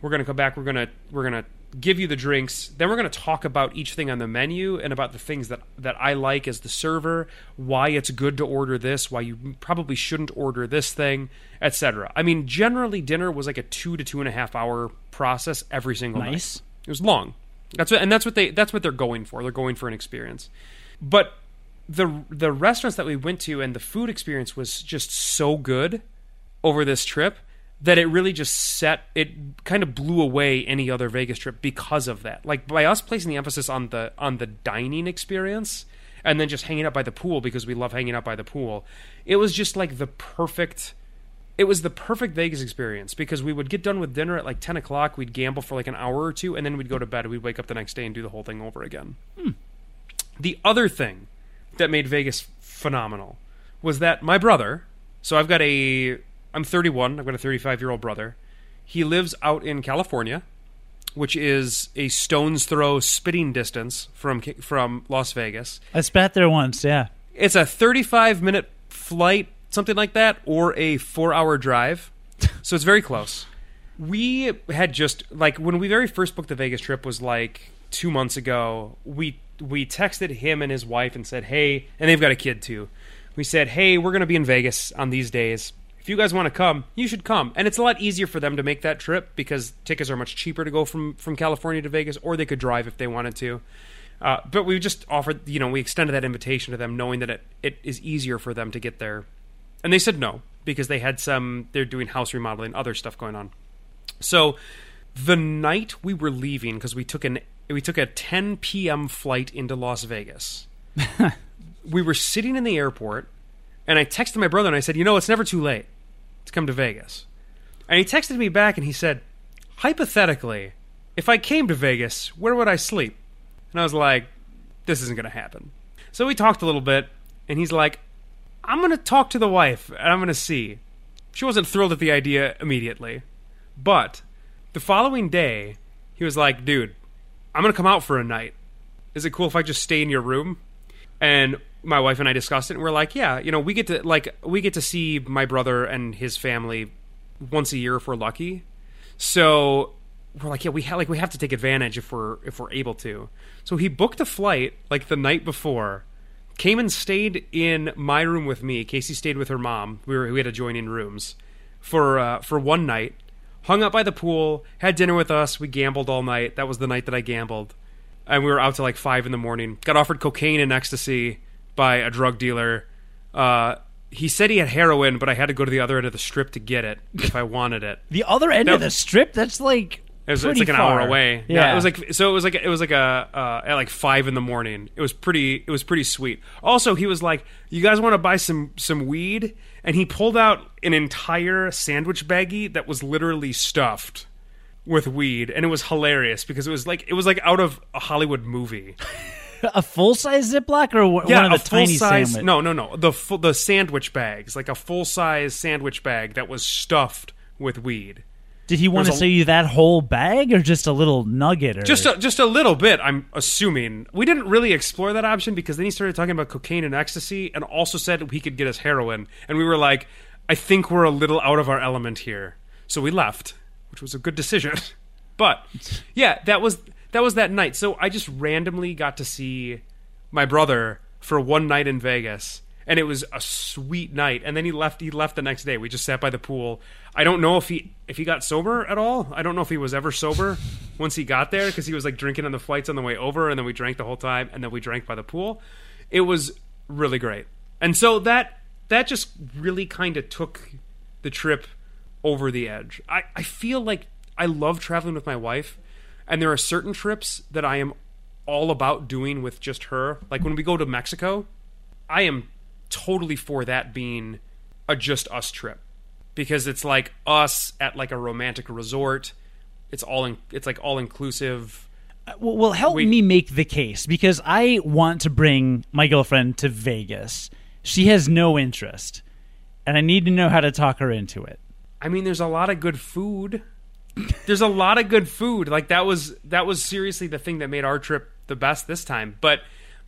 We're going to come back. We're going to we're going to give you the drinks. Then we're going to talk about each thing on the menu and about the things that that I like as the server, why it's good to order this, why you probably shouldn't order this thing, etc. I mean, generally dinner was like a two to two and a half hour process every single night. It was long. That's what, and that's what they that's what they're going for. They're going for an experience. But the the restaurants that we went to and the food experience was just so good over this trip that it really just set it kind of blew away any other Vegas trip because of that. Like by us placing the emphasis on the on the dining experience and then just hanging out by the pool because we love hanging out by the pool. It was just like the perfect it was the perfect Vegas experience because we would get done with dinner at like 10 o'clock. We'd gamble for like an hour or two, and then we'd go to bed. We'd wake up the next day and do the whole thing over again. Hmm. The other thing that made Vegas phenomenal was that my brother, so I've got a, I'm 31, I've got a 35 year old brother. He lives out in California, which is a stone's throw spitting distance from from Las Vegas. I spat there once. Yeah. It's a 35 minute flight, something like that, or a four hour drive. So it's very close. We had just like when we very first booked the Vegas trip was like two months ago. We we texted him and his wife and said, "Hey," and they've got a kid too. We said, "Hey, we're going to be in Vegas on these days. If you guys want to come, you should come." And it's a lot easier for them to make that trip because tickets are much cheaper to go from from California to Vegas, or they could drive if they wanted to. Uh, but we just offered, you know, we extended that invitation to them, knowing that it, it is easier for them to get there. And they said no because they had some, they're doing house remodeling, other stuff going on. So the night we were leaving, because we took an we took a 10 p.m. flight into Las Vegas. we were sitting in the airport, and I texted my brother and I said, "You know, it's never too late to come to Vegas." And he texted me back and he said, "Hypothetically, if I came to Vegas, where would I sleep?" And I was like, "This isn't going to happen." So we talked a little bit, and he's like, "I'm going to talk to the wife, and I'm going to see." She wasn't thrilled at the idea immediately, but the following day, he was like, "Dude, I'm going to come out for a night. Is it cool if I just stay in your room?" And my wife and I discussed it, and we're like, "Yeah, you know, we get to like we get to see my brother and his family once a year if we're lucky." So we're like, yeah, we ha- like we have to take advantage if we're if we're able to. So he booked a flight like the night before, came and stayed in my room with me. Casey stayed with her mom. We were we had adjoining rooms for uh, for one night. Hung up by the pool, had dinner with us. We gambled all night. That was the night that I gambled, and we were out till like five in the morning. Got offered cocaine and ecstasy by a drug dealer. Uh, he said he had heroin, but I had to go to the other end of the strip to get it if I wanted it. The other end of the strip. That's like It was, it's Pretty like an hour far. away. Yeah. it was like so. It was like it was like a uh, at like five in the morning. It was pretty. It was pretty sweet. Also, he was like, "You guys want to buy some some weed?" And he pulled out an entire sandwich baggie that was literally stuffed with weed, and it was hilarious because it was like it was like out of a Hollywood movie. A full size Ziploc or one Yeah, of a the tiny full size. sandwich? No, no, no. The fu- the sandwich bags, like a full size sandwich bag that was stuffed with weed. Did he want to sell you that whole bag or just a little nugget? Or Just a, just a little bit, I'm assuming. We didn't really explore that option because then he started talking about cocaine and ecstasy and also said he could get us heroin. And we were like, I think we're a little out of our element here. So we left, which was a good decision. But yeah, that was that was that night. So I just randomly got to see my brother for one night in Vegas. And it was a sweet night. And then he left he left the next day. We just sat by the pool. I don't know if he if he got sober at all. I don't know if he was ever sober once he got there because he was like drinking on the flights on the way over and then we drank the whole time and then we drank by the pool. It was really great. And so that that just really kind of took the trip over the edge. I, I feel like I love traveling with my wife, and there are certain trips that I am all about doing with just her. Like when we go to Mexico, I am totally for that being a just us trip because it's like us at like a romantic resort. It's all in, it's like all inclusive. Uh, well, well, help We- me make the case because I want to bring my girlfriend to Vegas. She has no interest, and I need to know how to talk her into it. I mean, there's a lot of good food. There's a lot of good food. Like that was that was seriously the thing that made our trip the best this time. But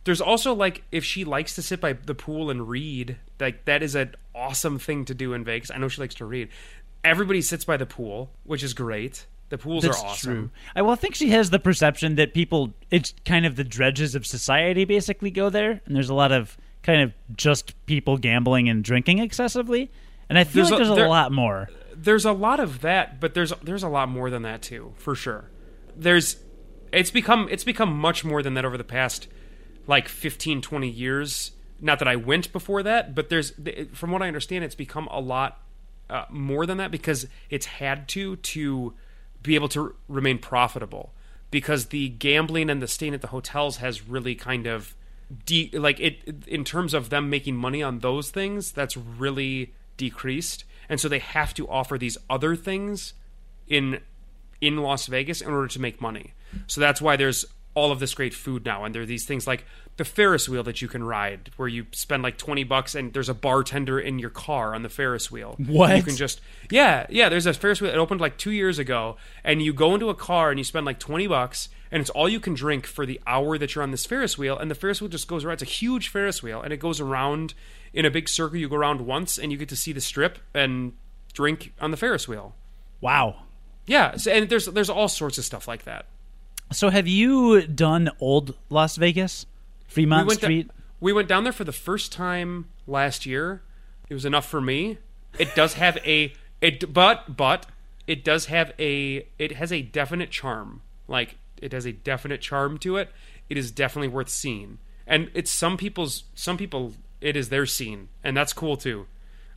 there's also like if she likes to sit by the pool and read, like that is an awesome thing to do in Vegas. I know she likes to read. Everybody sits by the pool, which is great. The pools That's are awesome. true. I well, I think she has the perception that people, it's kind of the dredges of society, basically go there, and there's a lot of kind of just people gambling and drinking excessively. And I feel There's like a- there's a there- lot more. There's a lot of that, but there's there's a lot more than that too, for sure. There's it's become it's become much more than that over the past like 15 20 years. Not that I went before that, but there's from what I understand it's become a lot uh, more than that because it's had to to be able to remain profitable because the gambling and the staying at the hotels has really kind of de- like it in terms of them making money on those things that's really decreased and so they have to offer these other things in in Las Vegas in order to make money. So that's why there's all of this great food now, and there are these things like the Ferris wheel that you can ride, where you spend like twenty bucks, and there's a bartender in your car on the Ferris wheel. What? you can just yeah yeah. There's a Ferris wheel. It opened like two years ago, and you go into a car and you spend like twenty bucks, and it's all you can drink for the hour that you're on this Ferris wheel, and the Ferris wheel just goes around. It's a huge Ferris wheel, and it goes around in a big circle. You go around once, and you get to see the strip and drink on the Ferris wheel. Wow. Yeah, so, and there's there's all sorts of stuff like that. So have you done old Las Vegas, Fremont went Street? Da- we went down there for the first time last year. It was enough for me. It does have a it, but but it does have a it has a definite charm. Like it has a definite charm to it. It is definitely worth seeing, and it's some people's some people it is their scene, and that's cool too.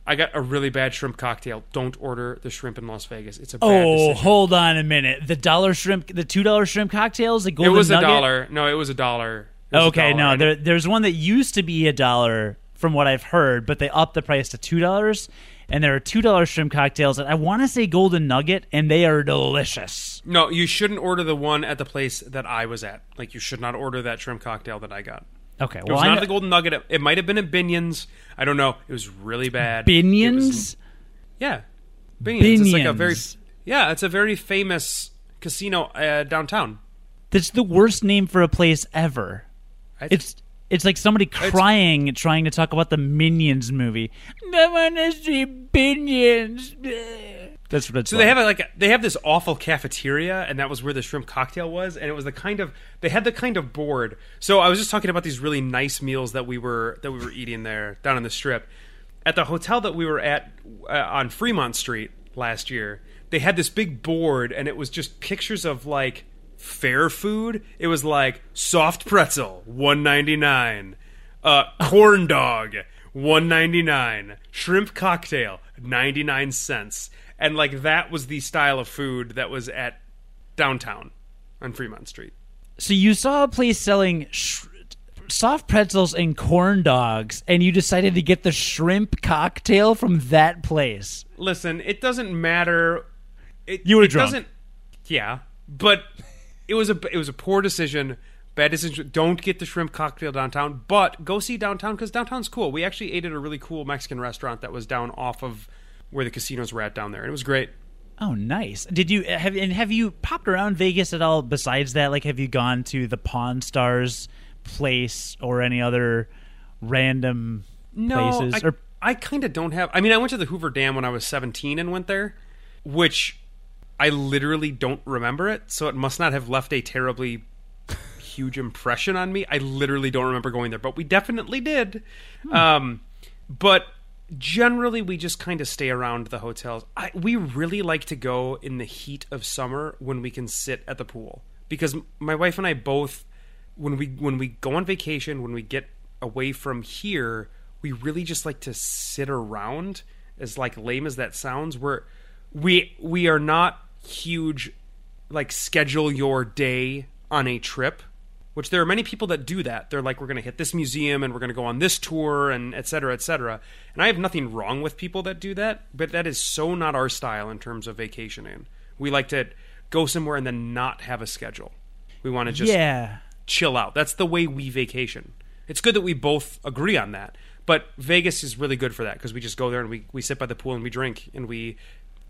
I got a really bad shrimp cocktail. Don't order the shrimp in Las Vegas. It's a bad oh, decision. hold on a minute. The dollar shrimp, the two dollar shrimp cocktails, the golden. Nugget. It was a nugget? dollar. No, it was a dollar. Was a Okay, dollar. no, there, there's one that used to be a dollar from what I've heard, but they upped the price to two dollars. And there are two dollar shrimp cocktails that I want to say golden nugget, and they are delicious. No, you shouldn't order the one at the place that I was at. Like, you should not order that shrimp cocktail that I got. Okay, It well, was I not know- the Golden Nugget. It, it might have been at Binion's. I don't know. It was really bad. It was- Binions. yeah, Binion's. It's like a Binions. very yeah. It's a very famous casino uh, downtown. That's the worst name for a place ever. I- It's it's like somebody crying trying to talk about the Minions movie. I want to see Minions. That's what it's So like. they have a, like a- they have this awful cafeteria, and that was where the shrimp cocktail was, and it was the kind of they had the kind of board. So I was just talking about these really nice meals that we were that we were eating there down on the strip. At the hotel that we were at uh, on Fremont Street last year, they had this big board, and it was just pictures of like fair food. It was like soft pretzel, one ninety nine, uh, corn dog, one ninety nine, shrimp cocktail, ninety nine cents, and like that was the style of food that was at downtown on Fremont Street. So you saw a place selling sh- soft pretzels and corn dogs, and you decided to get the shrimp cocktail from that place. Listen, it doesn't matter. It, You were it drunk. Doesn't, yeah, but it was a it was a poor decision. Bad decision. Don't get the shrimp cocktail downtown, but go see downtown because downtown's cool. We actually ate at a really cool Mexican restaurant that was down off of where the casinos were at down there, and it was great. Oh, nice. Did you have and have you popped around Vegas at all? Besides that, like, have you gone to the Pawn Stars place or any other random No, places? I, or I kind of don't have. I mean, I went to the Hoover Dam when I was 17 and went there, which I literally don't remember it. So it must not have left a terribly huge impression on me. I literally don't remember going there, but we definitely did. Um, but generally, we just kind of stay around the hotels. I, we really like to go in the heat of summer when we can sit at the pool because my wife and I both when we when we go on vacation when we get away from here we really just like to sit around as like lame as that sounds we're we we are not huge like schedule your day on a trip which there are many people that do that they're like we're going to hit this museum and we're going to go on this tour and et cetera et cetera and i have nothing wrong with people that do that but that is so not our style in terms of vacationing we like to go somewhere and then not have a schedule we want to just yeah, chill out. That's the way we vacation. It's good that we both agree on that. But Vegas is really good for that because we just go there and we, we sit by the pool and we drink and we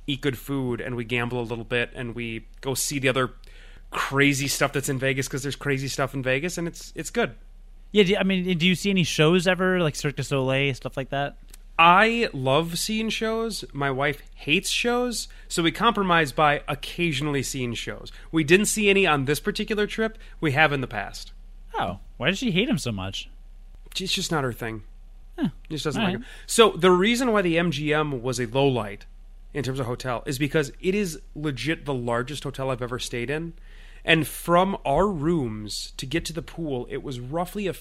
eat good food and we gamble a little bit and we go see the other crazy stuff that's in Vegas because there's crazy stuff in Vegas and it's it's good. yeah. Do, I mean, do you see any shows ever like Cirque du Soleil stuff like that? I love seeing shows. My wife hates shows, so we compromise by occasionally seeing shows. We didn't see any on this particular trip. We have in the past. Oh, why does she hate him so much? It's just not her thing. It just doesn't All like right. him. So the reason why the MGM was a low light in terms of hotel is because it is legit the largest hotel I've ever stayed in. And from our rooms to get to the pool, it was roughly a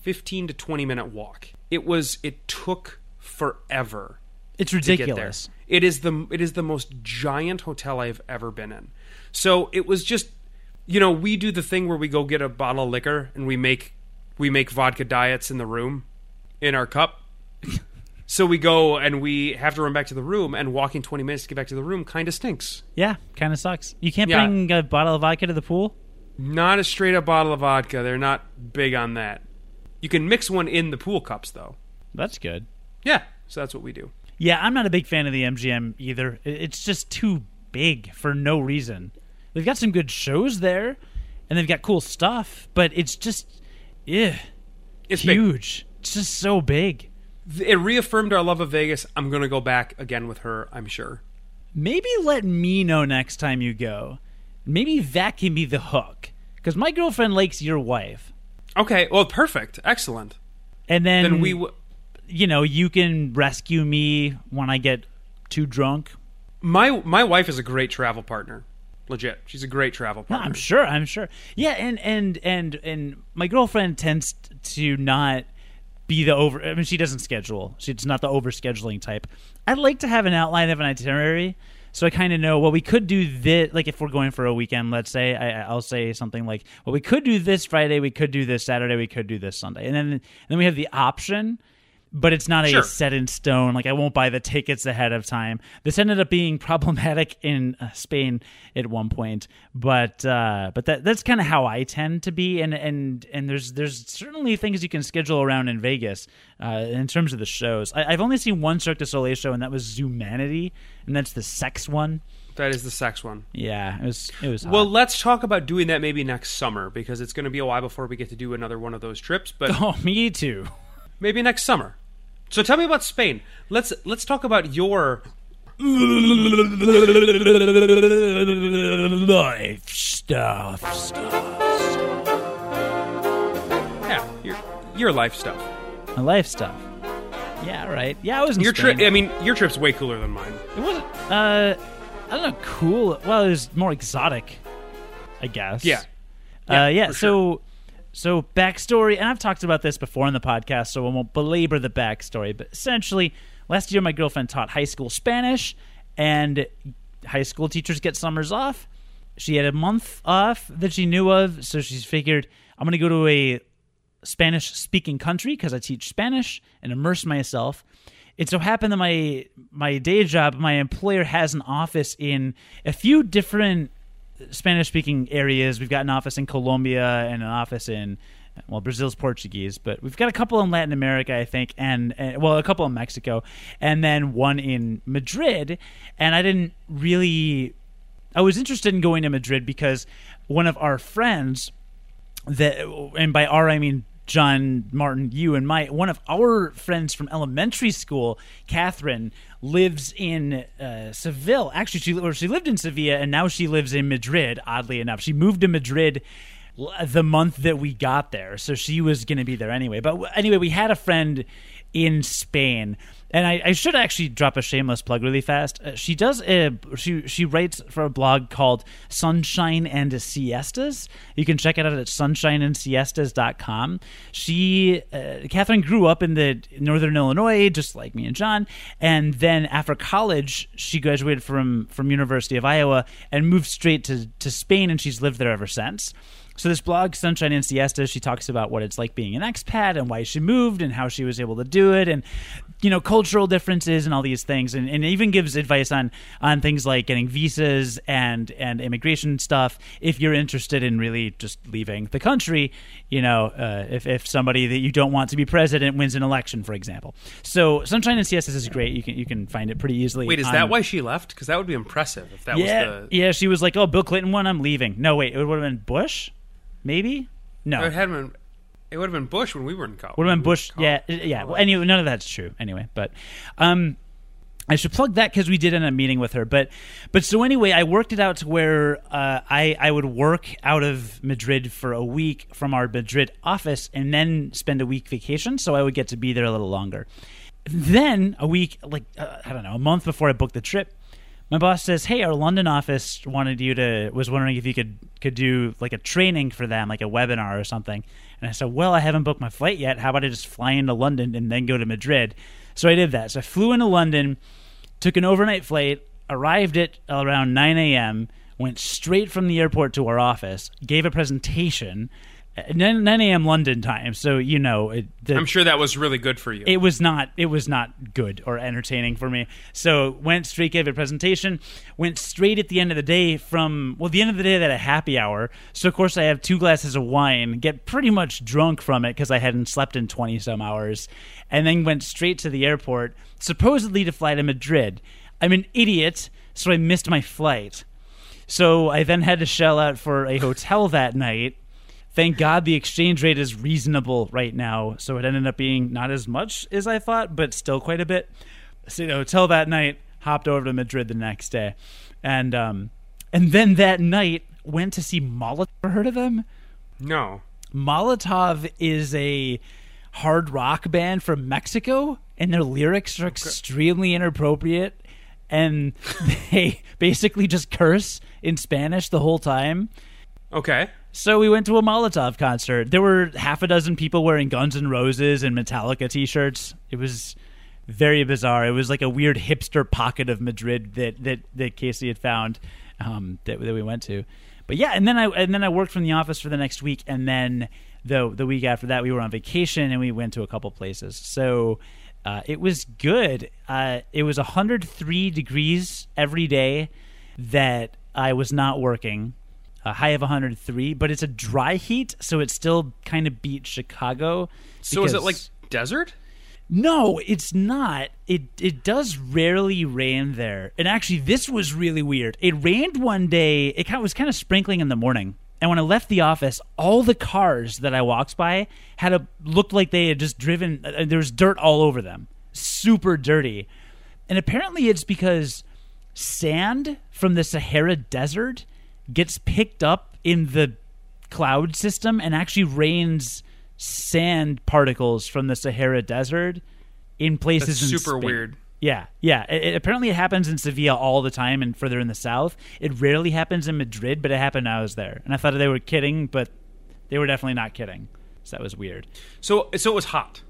15 to 20 minute walk. It was it took forever It's to get there. ridiculous. It is the it is the most giant hotel I've ever been in. So it was just you know, we do the thing where we go get a bottle of liquor and we make we make vodka diets in the room in our cup. So we go and we have to run back to the room and walking 20 minutes to get back to the room kind of stinks. Yeah, kind of sucks. You can't Yeah. bring a bottle of vodka to the pool. Not a straight up bottle of vodka. They're not big on that. You can mix one in the pool cups though. That's good. Yeah, so that's what we do. Yeah, I'm not a big fan of the MGM either. I- It's just too big for no reason. They've got some good shows there, and they've got cool stuff, but it's just, yeah, It's big. huge. It's just so big. It reaffirmed our love of Vegas. I'm going to go back again with her, I'm sure. Maybe let me know next time you go. Maybe that can be the hook. Because my girlfriend likes your wife. Okay, well, perfect. Excellent. And then, Then we w- you know, you can rescue me when I get too drunk. my my wife is a great travel partner. Legit. She's a great travel No, partner. I'm sure. I'm sure. Yeah, and and and and my girlfriend tends to not be the over. I mean, she doesn't schedule. She's not the over scheduling type. I'd like to have an outline of an itinerary, so I kind of know. Well, we could do this. Like if we're going for a weekend, let's say, I, I'll say something like, "Well, we could do this Friday. We could do this Saturday. We could do this Sunday," and then and then we have the option. But it's not a Sure. set in stone. Like I won't buy the tickets ahead of time. This ended up being problematic in uh, Spain at one point, but uh, but that that's kind of how I tend to be. And and and there's there's certainly things you can schedule around in Vegas uh, in terms of the shows. I, I've only seen one Cirque du Soleil show, and that was Zumanity, and that's the sex one. That is the sex one. Yeah, it was it was. hot. Well, let's talk about doing that maybe next summer because it's going to be a while before we get to do another one of those trips, but oh, me too. Maybe next summer. So tell me about Spain. Let's let's talk about your Life stuff. yeah, your your life stuff. My life stuff. Yeah, right. Yeah, I was in Your trip I mean, your trip's way cooler than mine. It wasn't. Uh, I don't know. Cool. Well, it was more exotic, I guess. Yeah. Uh, yeah. So, so backstory, and I've talked about this before on the podcast, so I won't belabor the backstory. But essentially, last year my girlfriend taught high school Spanish, and high school teachers get summers off. she had a month off that she knew of, so she's figured I'm going to go to a Spanish speaking country because I teach Spanish and immerse myself. It so happened that my my day job, my employer has an office in a few different Spanish speaking areas. We've got an office in Colombia and an office in well, Brazil's Portuguese, but we've got a couple in Latin America, I think, and, and, well, a couple in Mexico, and then one in Madrid. And I didn't really, I was interested in going to Madrid because one of our friends that, and by our I mean John, Martin, you, and my one of our friends from elementary school, Catherine, lives in uh, Seville. Actually, she or she lived in Sevilla, and now she lives in Madrid. Oddly enough, she moved to Madrid the month that we got there, so she was going to be there anyway. But anyway, we had a friend in Spain and I, I, should actually drop a shameless plug really fast. Uh, she does a, she she writes for a blog called Sunshine and Siestas. You can check it out at sunshineandsiestas.com. She uh, Catherine grew up in the northern Illinois, just like me and John, and then after college, she graduated from from University of Iowa and moved straight to to Spain, and she's lived there ever since. So this blog, Sunshine and Siesta, she talks about what it's like being an expat and why she moved and how she was able to do it and you know cultural differences and all these things. And, and even gives advice on on things like getting visas and and immigration stuff if you're interested in really just leaving the country you know uh, if, if somebody that you don't want to be president wins an election for example. So sunshine and siestas is great. You can you can find it pretty easily wait is on, that why she left? Because that would be impressive if that yeah, was the yeah she was like oh bill clinton won i'm leaving. No wait it would have been bush maybe no it had been it would have been Bush when we were in college. Would have been Bush. Yeah, yeah. Well, anyway, none of that's true. Anyway, but um, I should plug that because we did end up meeting with her. But but so anyway, I worked it out to where uh, I I would work out of Madrid for a week from our Madrid office, and then spend a week vacation. So I would get to be there a little longer. Then a week, like uh, I don't know, a month before I booked the trip, my boss says, "Hey, our London office wanted you to was wondering if you could could do like a training for them, like a webinar or something." And I said, "Well, I haven't booked my flight yet. How about I just fly into London and then go to Madrid?" So I did that. So I flew into London, took an overnight flight, arrived at around 9 a.m., went straight from the airport to our office, gave a presentation 9, 9 a.m. London time, so you know. It, the, I'm sure that was really good for you. It was not. It was not good or entertaining for me. So went straight, gave a presentation, went straight at the end of the day from well, the end of the day that a happy hour. So of course I have two glasses of wine, get pretty much drunk from it because I hadn't slept in 20 some hours, and then went straight to the airport, supposedly to fly to Madrid. I'm an idiot, so I missed my flight. So I then had to shell out for a hotel that night Thank God the exchange rate is reasonable right now, so it ended up being not as much as I thought, but still quite a bit. Stayed at a hotel that night, hopped over to Madrid the next day, and um, and then that night went to see Molotov. Ever heard of them? No. Molotov is a hard rock band from Mexico, and their lyrics are extremely inappropriate, and they basically just curse in Spanish the whole time. Okay. So we went to a Molotov concert. There were half a dozen people wearing Guns N' Roses and Metallica T-shirts. It was very bizarre. It was like a weird hipster pocket of Madrid that that, that Casey had found um, that that we went to. But yeah, and then I and then I worked from the office for the next week, and then the the week after that we were on vacation and we went to a couple places. So. Uh, it was good. Uh, it was 103 degrees every day that I was not working a high of 103, but it's a dry heat, so it still kind of beat Chicago. So is it like desert? No, it's not. It it does rarely rain there. And actually, this was really weird. It rained one day. It was kind of sprinkling in the morning. And when I left the office, all the cars that I walked by had a looked like they had just driven. Uh, there was dirt all over them, super dirty. And apparently, it's because sand from the Sahara Desert gets picked up in the cloud system and actually rains sand particles from the Sahara Desert in places That's in super Spain. weird. Yeah, yeah. It, it, apparently, it happens in Sevilla all the time and further in the south. It rarely happens in Madrid, but it happened when I was there. And I thought they were kidding, but they were definitely not kidding. So that was weird. So, so it was hot.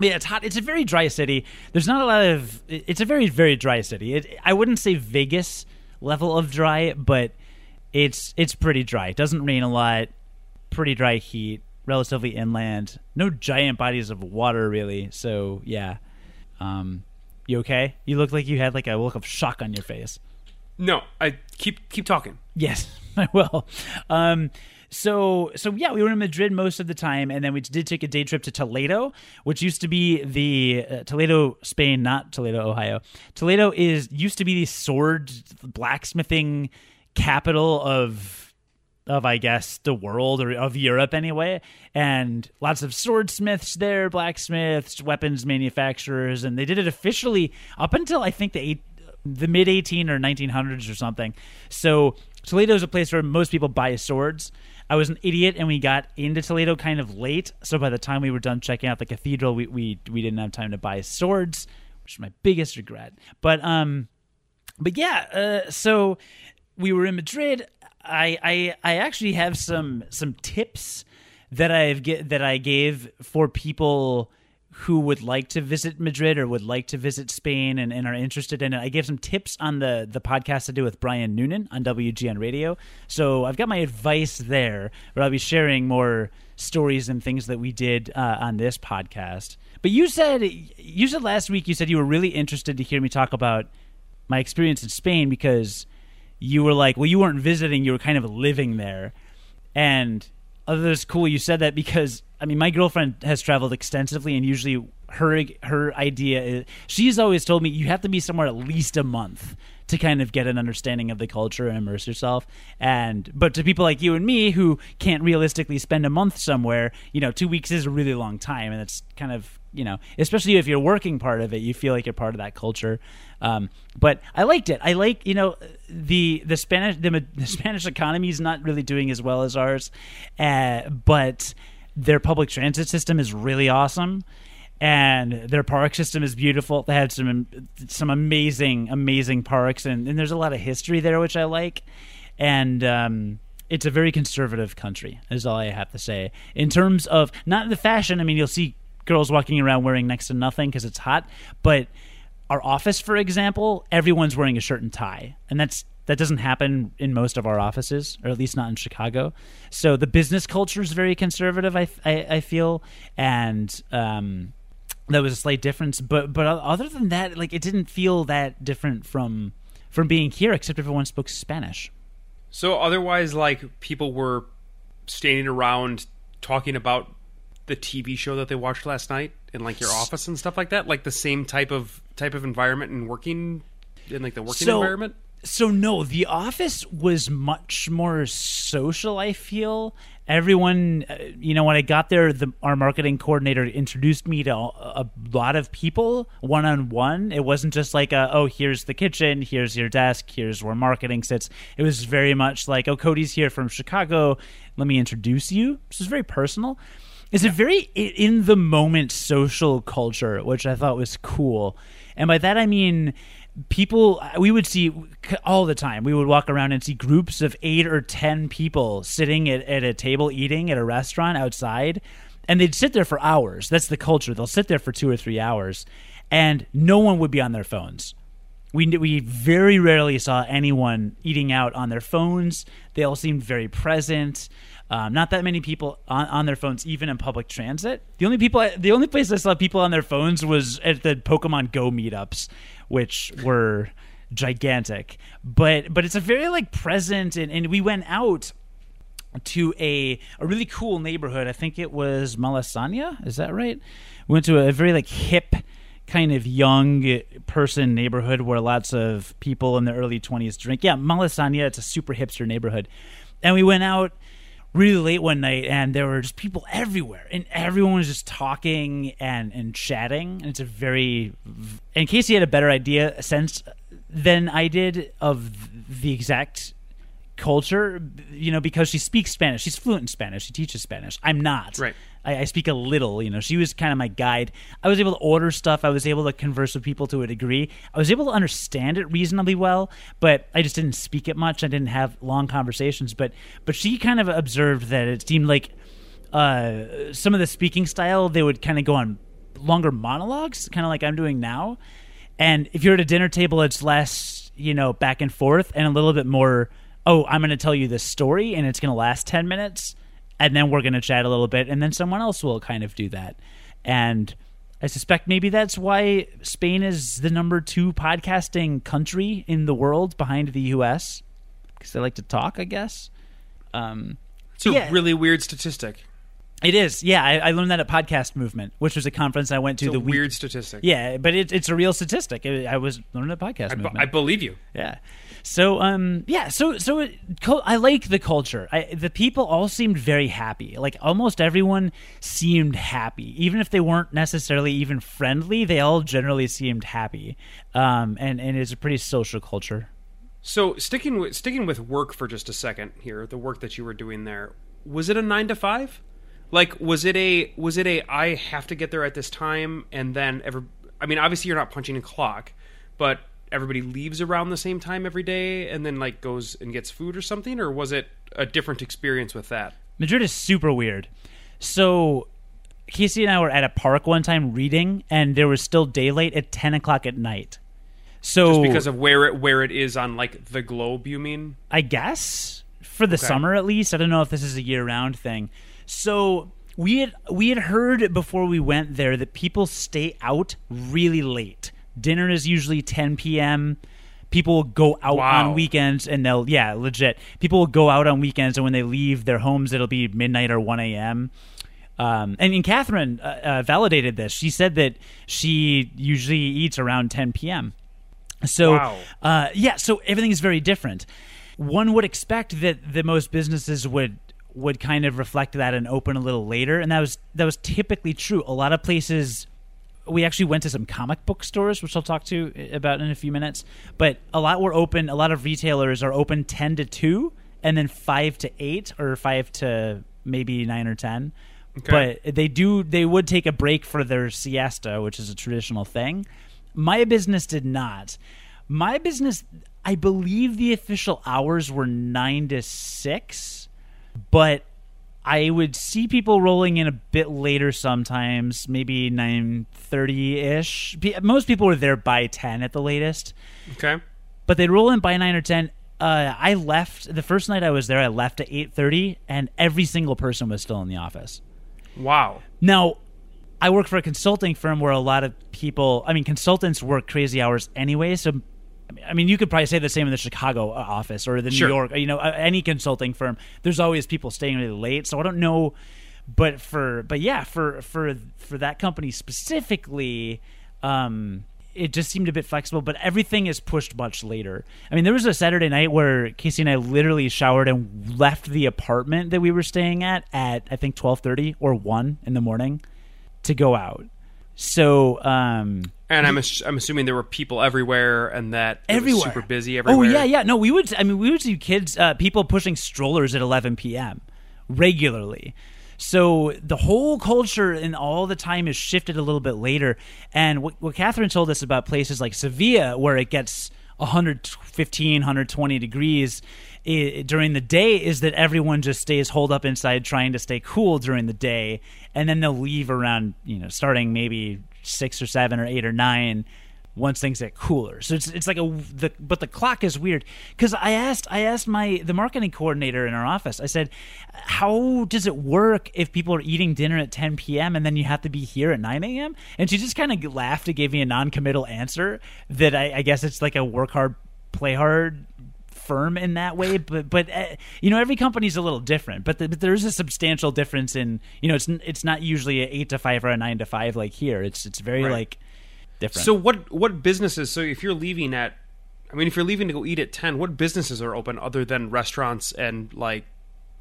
Yeah, it's hot. It's a very dry city. There's not a lot of. It's a very, very dry city. It, I wouldn't say Vegas level of dry, but it's it's pretty dry. It doesn't rain a lot. Pretty dry heat. Relatively inland. No giant bodies of water really. So yeah. Um, you okay? You look like you had like a look of shock on your face. No, I keep keep talking. Yes, I will. Um, so so yeah, we were in Madrid most of the time, and then we did take a day trip to Toledo, which used to be the uh, Toledo, Spain, not Toledo, Ohio. Toledo is used to be the sword blacksmithing capital of of I guess the world or of Europe anyway, and lots of swordsmiths there, blacksmiths, weapons manufacturers, and they did it officially up until I think the eight, the mid 18 or 1900s or something. So Toledo is a place where most people buy swords. I was an idiot, and we got into Toledo kind of late. So by the time we were done checking out the cathedral, we we, we didn't have time to buy swords, which is my biggest regret. But um, but yeah, uh, so we were in Madrid. I I I actually have some some tips that I've get that I gave for people who would like to visit Madrid or would like to visit Spain and, and are interested in it. I gave some tips on the the podcast I do with Brian Noonan on WGN Radio. So I've got my advice there, but I'll be sharing more stories and things that we did uh, on this podcast. But you said you said last week you said you were really interested to hear me talk about my experience in Spain because you were like, well, you weren't visiting, you were kind of living there, and other it's cool you said that because I mean my girlfriend has traveled extensively and usually her her idea is she's always told me you have to be somewhere at least a month to kind of get an understanding of the culture and immerse yourself and but to people like you and me who can't realistically spend a month somewhere you know 2 weeks is a really long time and it's kind of you know especially if you're working part of it you feel like you're part of that culture um, but I liked it. I like you know the the Spanish the, the Spanish economy is not really doing as well as ours, uh, but their public transit system is really awesome. And their park system is beautiful. They had some some amazing, amazing parks, and, and there's a lot of history there, which I like. And um, it's a very conservative country, is all I have to say. In terms of not the fashion, I mean, you'll see girls walking around wearing next to nothing because it's hot, but our office, for example, everyone's wearing a shirt and tie, and that's that doesn't happen in most of our offices, or at least not in Chicago. So the business culture is very conservative. I, I, I feel, and um, that was a slight difference. But but other than that, like it didn't feel that different from from being here, except everyone spoke Spanish. So otherwise, like people were standing around talking about the TV show that they watched last night in like your office and stuff like that, like the same type of type of environment and working in like the working So- environment. So no, the office was much more social. I feel everyone, uh, you know, when I got there, the, our marketing coordinator introduced me to a, a lot of people one on one. It wasn't just like, a, oh, here's the kitchen, here's your desk, here's where marketing sits. It was very much like, oh, Cody's here from Chicago. Let me introduce you. This is very personal. It's a very in the moment social culture, which I thought was cool. And by that I mean people we would see all the time. We would walk around and see groups of 8 or 10 people sitting at, at a table eating at a restaurant outside and they'd sit there for hours. That's the culture. They'll sit there for 2 or 3 hours and no one would be on their phones. We we very rarely saw anyone eating out on their phones. They all seemed very present. Um, not that many people on, on their phones, even in public transit. The only people, the only place I saw people on their phones was at the Pokemon Go meetups, which were gigantic. But but it's a very like present, and, and we went out to a a really cool neighborhood. I think it was Malasaña. Is that right? We went to a very like hip kind of young person neighborhood where lots of people in their early 20s drink. Yeah, Malasaña, it's a super hipster neighborhood. And we went out really late one night and there were just people everywhere and everyone was just talking and and chatting and it's a very in case you had a better idea sense than I did of the exact culture, you know, because she speaks Spanish. She's fluent in Spanish. She teaches Spanish. I'm not. Right. I, I speak a little. You know, she was kind of my guide. I was able to order stuff. I was able to converse with people to a degree. I was able to understand it reasonably well, but I just didn't speak it much. I didn't have long conversations. But but she kind of observed that it seemed like uh, some of the speaking style they would kind of go on longer monologues, kind of like I'm doing now. And if you're at a dinner table, it's less, you know, back and forth and a little bit more oh, I'm going to tell you this story and it's going to last 10 minutes and then we're going to chat a little bit and then someone else will kind of do that. And I suspect maybe that's why Spain is the number 2 podcasting country in the world behind the US because they like to talk, I guess. Um It's a yeah. really weird statistic. it is. Yeah, I, I learned that at Podcast Movement, which was a conference I went to It's the a week weird statistic. Yeah, but it, it's a real statistic. I I was learning at podcast I, movement. I believe you. yeah. So um yeah so so it, I like the culture. I, the people all seemed very happy. Like almost everyone seemed happy, even if they weren't necessarily even friendly. They all generally seemed happy. Um and and it's a pretty social culture. So sticking with sticking with work for just a second here, the work that you were doing there, was it a nine to five? Like was it a was it a I have to get there at this time and then ever? I mean obviously you're not punching a clock, but everybody leaves around the same time every day and then like goes and gets food or something, or was it a different experience with that? Madrid is super weird. So Casey and I were at a park one time reading, and there was still daylight at ten o'clock at night. So Just because of where it where it is on like the globe, you mean? I guess for the summer at least. I don't know if this is a year-round thing. So we had we had heard before we went there that people stay out really late. Dinner is usually 10 p.m. People will go out Wow. on weekends and they'll yeah legit. People will go out on weekends and when they leave their homes it'll be midnight or 1 a.m. Um, and, and Catherine uh, uh, validated this. She said that she usually eats around 10 p.m. So, Wow. uh, yeah, so everything is very different. One would expect that the most businesses would would kind of reflect that and open a little later, and that was that was typically true. A lot of places. We actually went to some comic book stores, which I'll talk to about in a few minutes. But a lot were open. A lot of retailers are open ten to two, and then five to eight, or five to maybe nine or ten. Okay. But they do. They would take a break for their siesta, which is a traditional thing. My business did not. My business, I believe the official hours were nine to six, but I would see people rolling in a bit later sometimes, maybe nine thirty ish. Most people were there by ten at the latest, Okay. but they'd roll in by nine or ten. Uh, I left the first night I was there. I left at eight thirty, and every single person was still in the office. Wow. Now, I work for a consulting firm where a lot of people, I mean, consultants work crazy hours anyway. So, I mean, you could probably say the same in the Chicago uh, office or the Sure. New York, you know, uh, any consulting firm. There's always people staying really late. So I don't know, but for, but yeah, for for for that company specifically, um, it just seemed a bit flexible. But everything is pushed much later. I mean, there was a Saturday night where Casey and I literally showered and left the apartment that we were staying at at I think twelve thirty or one in the morning to go out. So, um, And I'm ass- I'm assuming there were people everywhere, and that it was everywhere, super busy Oh everywhere. yeah, yeah. No, we would. I mean, we would see kids, uh, people pushing strollers at 11 p.m. regularly. So the whole culture and all the time is shifted a little bit later. And what, what Catherine told us about places like Sevilla, where it gets 115, 120 degrees i during the day, is that everyone just stays holed up inside trying to stay cool during the day, and then they'll leave around, you know, starting maybe six or seven or eight or nine once things get cooler. So it's it's like a the but the clock is weird because I asked I asked my the marketing coordinator in our office. I said, "How does it work if people are eating dinner at 10 p.m. and then you have to be here at 9 a.m.?" And she just kind of laughed and gave me a non-committal answer that I, I guess it's like a work hard, play hard firm in that way but but uh, you know every company's a little different but, the, but there's a substantial difference in you know it's it's not usually a 8 to 5 or a 9 to 5 like here it's it's very Right. like different So what what businesses? So if you're leaving at, I mean, if you're leaving to go eat at ten, what businesses are open other than restaurants and like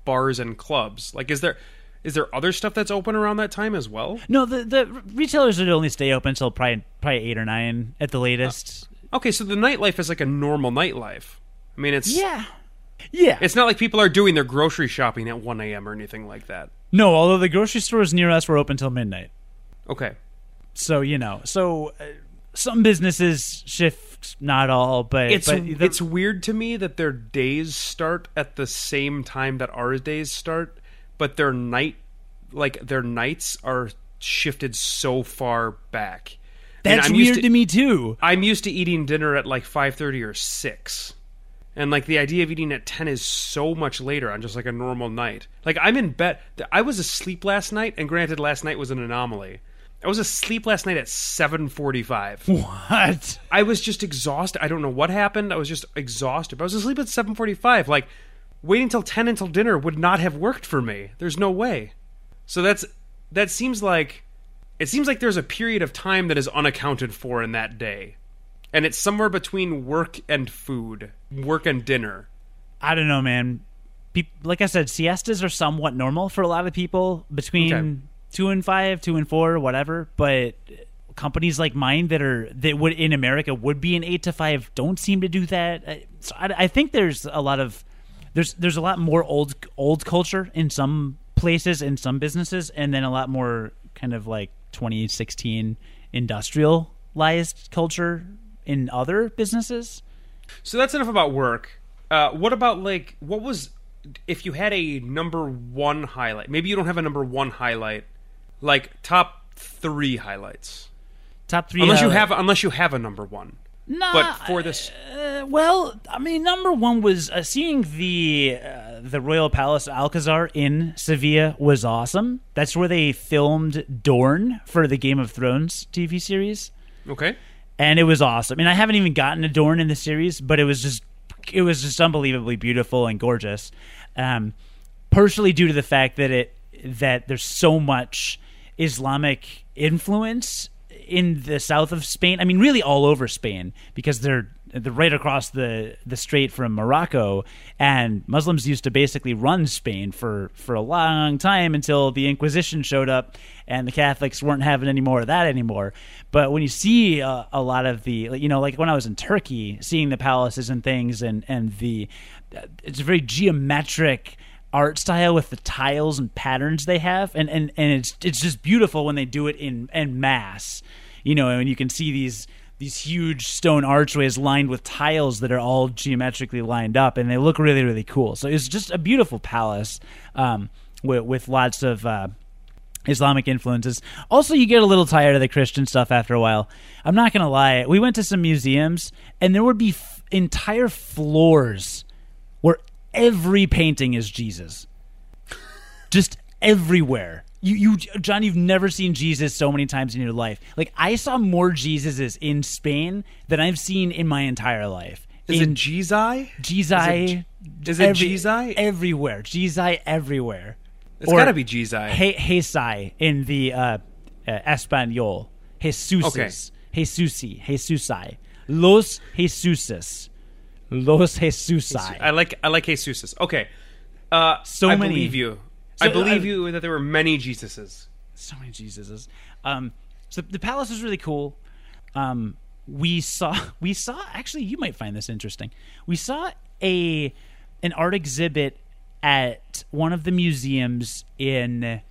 bars and clubs? Like, is there is there other stuff that's open around that time as well? No, the the retailers would only stay open until probably probably eight or nine at the latest. Okay, so the nightlife is like a normal nightlife. I mean, it's yeah, yeah. It's not like people are doing their grocery shopping at one a.m. or anything like that. no, although the grocery stores near us were open till midnight. Okay, So you know, so uh, some businesses shift, not all, but it's but the- it's weird to me that their days start at the same time that our days start, but their night, like their nights, are shifted so far back. That's I'm used weird to, me too. I'm used to eating dinner at like five thirty or six, And like the idea of eating at 10 is so much later on just like a normal night. Like I'm in bed. I was asleep last night, and granted, last night was an anomaly. I was asleep last night at 7:45. What? I was just exhausted. I don't know what happened. I was just exhausted. But I was asleep at 7:45. Like waiting till 10 until dinner would not have worked for me. There's no way. So that's that seems like it seems like there's a period of time that is unaccounted for in that day. And it's somewhere between work and food, work and dinner. I don't know, man. Peop like I said, siestas are somewhat normal for a lot of people between Okay. two and five, two and four, whatever. But companies like mine that are that would in America would be an eight to five don't seem to do that. So I, I think there's a lot of there's there's a lot more old old culture in some places in some businesses, and then a lot more kind of like 2016 industrialized culture in other businesses. So that's enough about work. Uh, what about like what was if you had a number one highlight? Maybe you don't have a number one highlight, like top three highlights. Top three, Unless you uh, have unless you have a number one. Nah, But for this, Uh, well, I mean, number one was uh, seeing the uh, the royal palace Alcazar in Sevilla was awesome. That's where they filmed Dorne for the Game of Thrones TV series, okay, and it was awesome. And I haven't even gotten to Dorne in the series, but it was just it was just unbelievably beautiful and gorgeous. Um, partially due to the fact that it that there's so much Islamic influence in the south of Spain. I mean, really all over Spain because they're they're right across the the strait from Morocco, and Muslims used to basically run Spain for for a long time until the Inquisition showed up, and the Catholics weren't having any more of that anymore. But when you see uh, a lot of the, you know, like when I was in Turkey, seeing the palaces and things, and and the, it's a very geometric art style with the tiles and patterns they have and and and it's it's just beautiful when they do it in in mass you know and you can see these these huge stone archways lined with tiles that are all geometrically lined up and they look really really cool so it's just a beautiful palace um with with lots of uh Islamic influences. Also, you get a little tired of the Christian stuff after a while. I'm not going to lie. We went to some museums, and there would be f- entire floors where every painting is Jesus. Just everywhere. You, you, John, you've never seen Jesus so many times in your life. Like I saw more Jesuses in Spain than I've seen in my entire life. is in it Jesus? Jesus? Is it Jesus? Everywhere, Jesus everywhere. It's got to be Jesus. He- Jesai in the uh, uh, Espanol. Jesuses. Okay. Jesusi. Jesusai. Los Jesuses. Los Jesusai. I like I like Jesus's. Okay, uh, So I many. believe you. So, I believe uh, you that there were many Jesuses. so many Jesuses. Um, so the palace was really cool. Um, we saw we saw actually you might find this interesting. We saw a an art exhibit at one of the museums in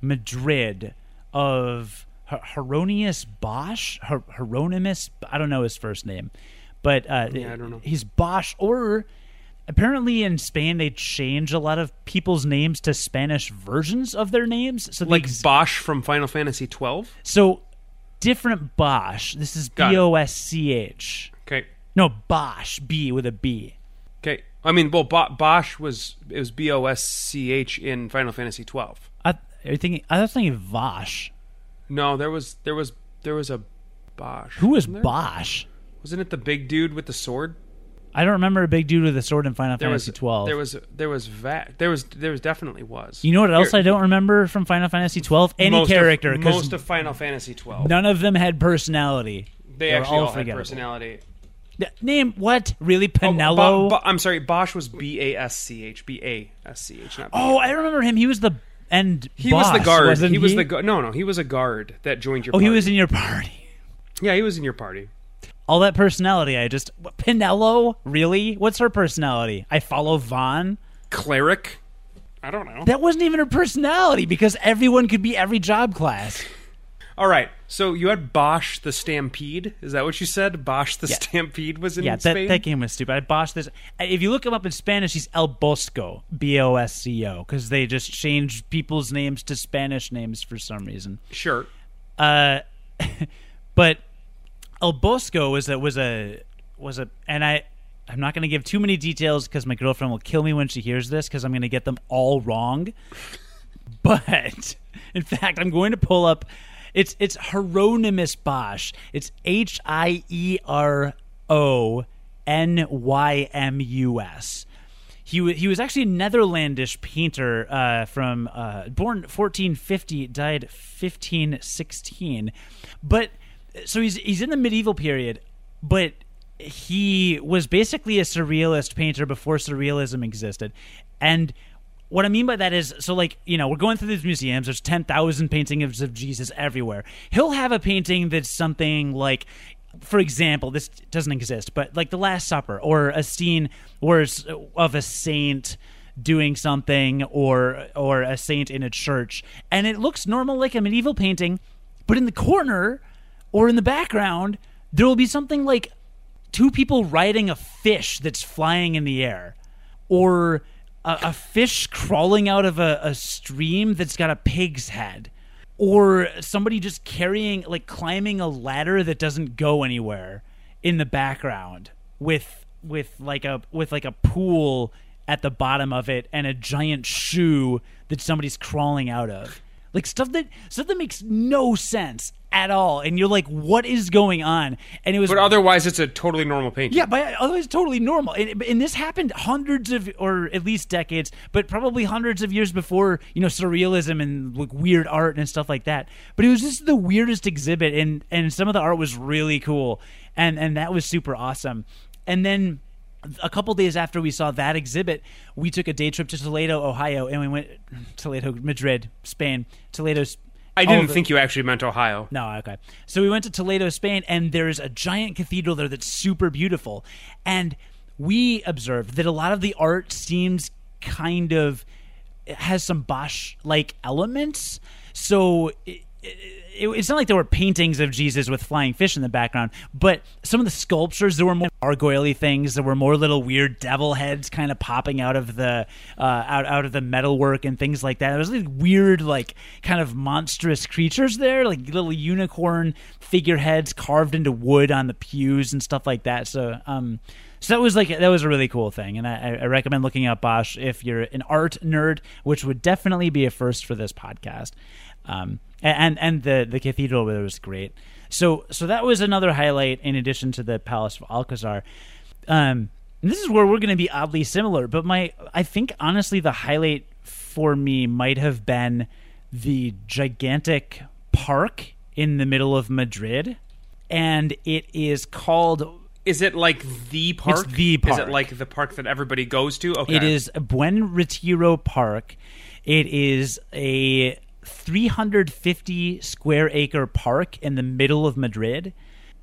Madrid of Her- Hieronymus Bosch, Her- Hieronymus. I don't know his first name, but uh, Yeah, I don't know. He's Bosch, or apparently in Spain they change a lot of people's names to Spanish versions of their names. So Like ex- Bosch from Final Fantasy twelve. so different Bosch. This is B O S C H. Okay, No, Bosch, B with a B. okay. I mean, well, Bo- Bosch was it was B O S C H in Final Fantasy twelve. I, are you thinking? I was thinking Vosh. No, there was there was there was a Bosch. Who was? Bosch? Wasn't it the big dude with the sword? I don't remember a big dude with a sword in Final There Fantasy was twelve. There was there was va- there was there was definitely was. You know what else Here- I don't remember from Final Fantasy twelve? Any most character, of, most of Final Fantasy twelve. none of them had personality. they were actually all, had personality. Name what? Really, Oh, Penelo? Bo- Bo- I'm sorry, Bosch was B A S C H B A S C H. Not B A. oh, I remember him. He was the and he was the guard. wasn't He was the gu- no no. He was a guard that joined your. Party. Oh, he was in your party. Yeah, he was in your party. All that personality. I just Penelo, really? What's her personality? I follow Vaughn. Cleric. I don't know. That wasn't even her personality because everyone could be every job class. All right. So you had Bosch the Stampede. Is that what you said? Bosch the Yeah. Stampede was in Yeah, that, Spain. that game was stupid. I botched this. If you look him up in Spanish, he's El Bosco, B O S C O, because they just changed people's names to Spanish names for some reason. Sure. Uh, but El Bosco was a was a was a, and I I'm not going to give too many details because my girlfriend will kill me when she hears this because I'm going to get them all wrong. But in fact, I'm going to pull up. It's it's Hieronymus Bosch. It's H I E R O N Y M U S. He wa he was actually a Netherlandish painter uh, from uh, born 1450, died 1516. But so he's he's in the medieval period, but he was basically a surrealist painter before surrealism existed. And what I mean by that is, so like you know, we're going through these museums. There's ten thousand paintings of Jesus everywhere. He'll have a painting that's something like, for example, this doesn't exist, but like the Last Supper or a scene where of a saint doing something or or a saint in a church, and it looks normal like a medieval painting, but in the corner or in the background there will be something like two people riding a fish that's flying in the air, or a, a fish crawling out of a, a stream that's got a pig's head, or somebody just carrying, like, climbing a ladder that doesn't go anywhere in the background with with like a with like a pool at the bottom of it and a giant shoe that somebody's crawling out of. Like stuff that stuff that makes no sense at all and you're like what is going on and it was But otherwise, it's a totally normal painting. yeah, but otherwise totally normal. And, and this happened hundreds of, or at least decades, but probably hundreds of years before, you know, surrealism and like weird art and stuff like that. But it was just the weirdest exhibit, and and some of the art was really cool, and and that was super awesome. And then a couple days after we saw that exhibit, we took a day trip to Toledo, Ohio, and we went Toledo, Madrid, Spain, Toledo. I didn't oh, of think you actually meant Ohio. no, okay. So we went to Toledo, Spain, and there's a giant cathedral there that's super beautiful. And we observed that a lot of the art seems kind of it has some Bosch like elements. So it, it, it's not like there were paintings of Jesus with flying fish in the background, but some of the sculptures there were more gargoyle things. There were more little weird devil heads kind of popping out of the uh, out out of the metalwork and things like that. There was like weird, like kind of monstrous creatures there, like little unicorn figureheads carved into wood on the pews and stuff like that. So, um, so that was like that was a really cool thing, and I, I recommend looking up Bosch if you're an art nerd, which would definitely be a first for this podcast. Um, and and the the cathedral there was great. So so that was another highlight in addition to the Palace of Alcazar. Um, this is where we're going to be oddly similar, but my I think honestly the highlight for me might have been the gigantic park in the middle of Madrid, and it is called Is it like the park? the park. Is it like the park that everybody goes to? Okay. It is Buen Retiro Park. It is a 350 square acre park in the middle of Madrid.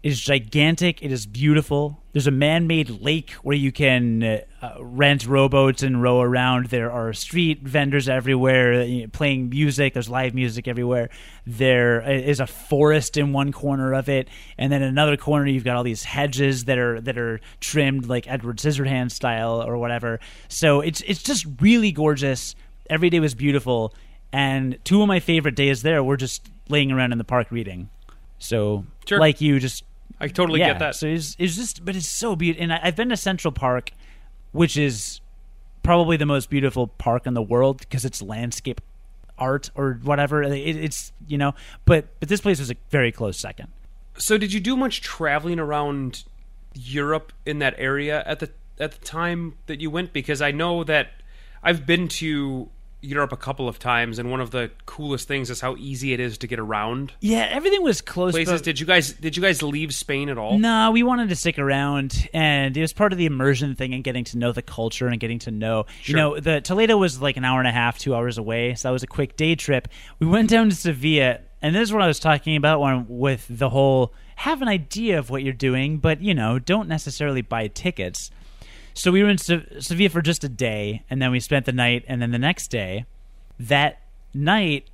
It is gigantic. It is beautiful. There's a man-made lake where you can uh, uh, rent rowboats and row around. There are street vendors everywhere know, playing music. There's live music everywhere. There is a forest in one corner of it, and then another corner you've got all these hedges that are that are trimmed like Edward Scissorhands style or whatever. So it's it's just really gorgeous. Every day was beautiful, and two of my favorite days there were just laying around in the park reading. So Sure. like you, just I totally yeah, get that. So it's, it's just, but it's so beautiful. And I, I've been to Central Park, which is probably the most beautiful park in the world because it's landscape art or whatever. It, it's you know, but but this place was a very close second. So, did you do much traveling around Europe in that area at the at the time that you went? Because I know that I've been to Europe a couple of times, and one of the coolest things is how easy it is to get around Yeah, everything was close. places. but- Did you guys did you guys leave Spain at all? No, we wanted to stick around, and it was part of the immersion thing and getting to know the culture and getting to know. Sure. You know, the Toledo was like an hour and a half, two hours away, so that was a quick day trip. We went down to Sevilla, and this is what I was talking about when with the whole have an idea of what you're doing, but you know, don't necessarily buy tickets. So we were in Se- Sevilla for just a day, and then we spent the night, and then the next day, that night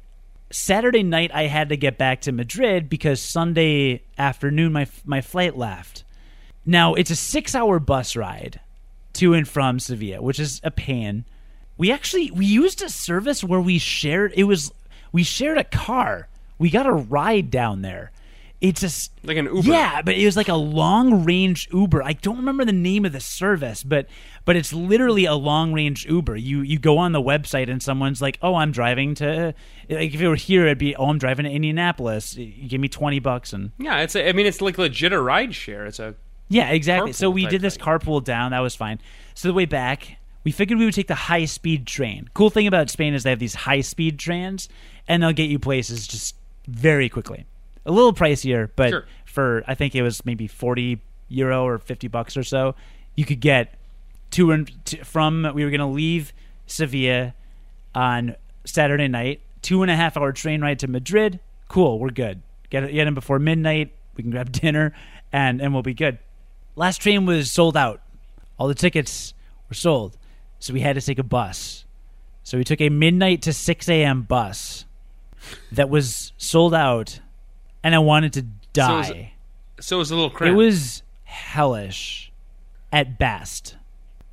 Saturday night I had to get back to Madrid because Sunday afternoon my my flight left. Now it's a 6-hour bus ride to and from Sevilla, which is a pain. We actually we used a service where we shared it was we shared a car. We got a ride down there. It's just Like an Uber. Yeah, but it was like a long range Uber. I don't remember the name of the service, but but it's literally a long range Uber. You you go on the website and someone's like, "Oh, I'm driving to." Like if it were here, it'd be, "Oh, I'm driving to Indianapolis. You give me twenty bucks and." Yeah, it's. A, I mean, it's like legit a ride share. It's a. Yeah, exactly. So we did this thing. carpool down. That was fine. So the way back, we figured we would take the high speed train. Cool thing about Spain is they have these high speed trains, and they'll get you places just very quickly. A little pricier, but Sure. for I think it was maybe forty euro or fifty bucks or so, you could get to and to, from. We were going to leave Sevilla on Saturday night. Two and a half hour train ride to Madrid. Cool, we're good. Get get in before midnight. We can grab dinner, and and we'll be good. Last train was sold out. All the tickets were sold, so we had to take a bus. So we took a midnight to six a.m. bus that was sold out, and I wanted to So is die. So it was a little crazy. it was hellish, at best.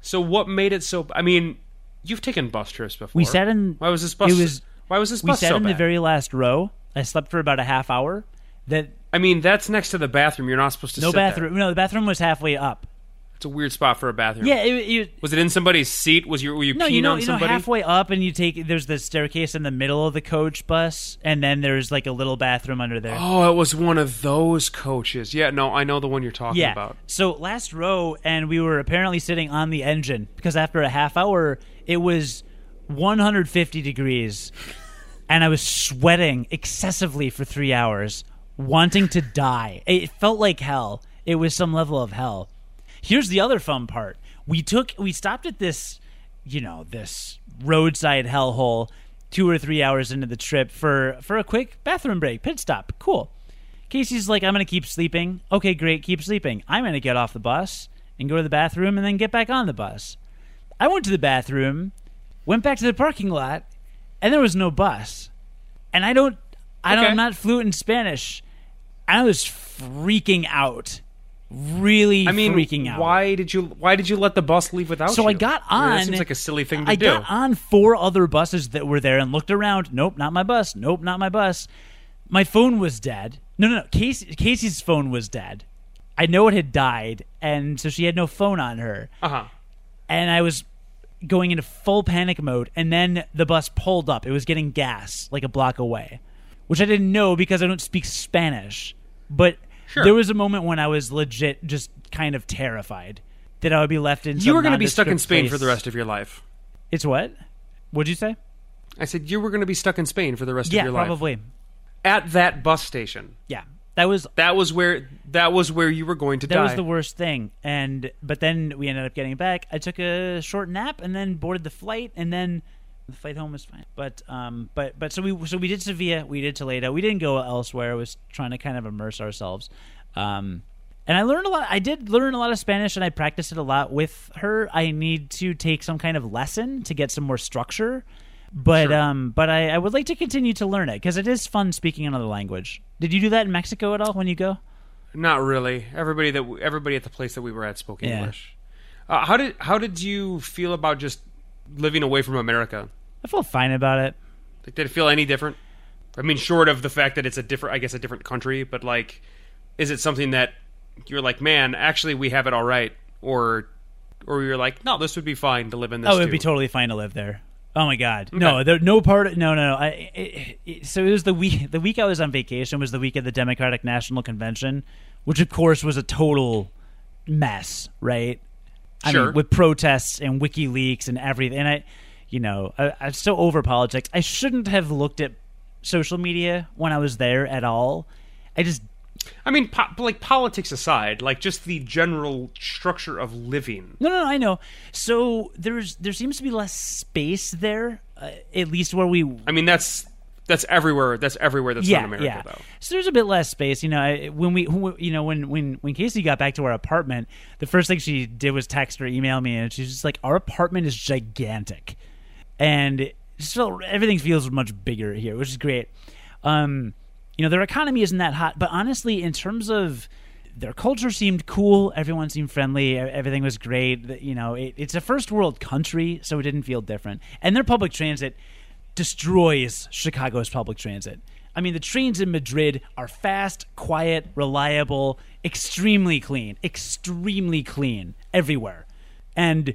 So what made it so? I mean, you've taken bus trips before. We sat in. Why was this bus? It was. Why was this bus? We sat so in the very last row. I slept for about a half hour. That I mean, that's next to the bathroom. You're not supposed to. no sit there. bathroom. No, the bathroom was halfway up. It's a weird spot for a bathroom. Yeah, it, it, Was it in somebody's seat? Was you were you no, peeing you know, on you know, somebody? halfway up, and you take there's the staircase in the middle of the coach bus, and then there's like a little bathroom under there. Oh, it was one of those coaches. Yeah, no, I know the one you're talking yeah. about. So last row, and we were apparently sitting on the engine because after a half hour, it was 150 degrees, and I was sweating excessively for three hours, wanting to die. It felt like hell. It was some level of hell. Here's the other fun part. We took we stopped at this, you know, this roadside hellhole two or three hours into the trip for for a quick bathroom break, pit stop. Cool. Casey's like, I'm gonna keep sleeping. Okay, great, keep sleeping. I'm gonna get off the bus and go to the bathroom and then get back on the bus. I went to the bathroom, went back to the parking lot, and there was no bus. And I don't I don't I'm not fluent in Spanish. I was freaking out. Really I mean, freaking out. why did you why did you let the bus leave without So you? I got I mean, on. that seems like a silly thing to I do. got on four other buses that were there and looked around. Nope, not my bus. Nope, not my bus. My phone was dead. No, no, no. Casey, Casey's phone was dead. I know it had died, and so she had no phone on her. Uh huh. And I was going into full panic mode, and then the bus pulled up. It was getting gas like a block away, which I didn't know because I don't speak Spanish. But Sure. there was a moment when I was legit just kind of terrified that I would be left in. You were going to be stuck in Spain for the rest of your life. It's what? What'd you say? I said you were going to be stuck in Spain for the rest Yeah, of your life. probably. At that bus station. Yeah, that was That was where that was where you were going to that die. That was the worst thing. And but then we ended up getting back. I took a short nap and then boarded the flight, and then the flight home was fine. But um, but but so we so we did Sevilla, we did Toledo, we didn't go elsewhere. I was trying to kind of immerse ourselves. Um, and I learned a lot. I did learn a lot of Spanish, and I practiced it a lot with her. I need to take some kind of lesson to get some more structure. But Sure. um, but I, I would like to continue to learn it because it is fun speaking another language. Did you do that in Mexico at all when you go? Not really. Everybody that everybody at the place that we were at spoke Yeah. English. Uh, how did how did you feel about just living away from America? I felt fine about it. Like, did it feel any different? I mean, short of the fact that it's a different, I guess, a different country, but like, is it something that you're like, man, actually, we have it all right, or, or you're like, no, this would be fine to live in this. Oh, it'd be totally fine to live there. Oh my god, no, there, no part. Of, no, no, no. I, it, it, so it was the week. The week I was on vacation was the week of the Democratic National Convention, which of course was a total mess, right? I Sure. mean, with protests and WikiLeaks and everything. And I, you know, I, I'm so over politics. I shouldn't have looked at social media when I was there at all. I just I mean, po- like politics aside, like just the general structure of living. No, no, no, I know. So there's there seems to be less space there, uh, at least where we. I mean, that's that's everywhere. That's everywhere. That's yeah, not America, yeah. though. So there's a bit less space. You know, I- when we, you know, when when when Casey got back to our apartment, the first thing she did was text or email me, and she's just like, "Our apartment is gigantic," and felt everything feels much bigger here, which is great. Um, you know, their economy isn't that hot, but honestly, in terms of their culture seemed cool. Everyone seemed friendly. Everything was great. You know, it, it's a first world country, so it didn't feel different. And their public transit destroys Chicago's public transit. I mean, the trains in Madrid are fast, quiet, reliable, extremely clean, extremely clean everywhere. And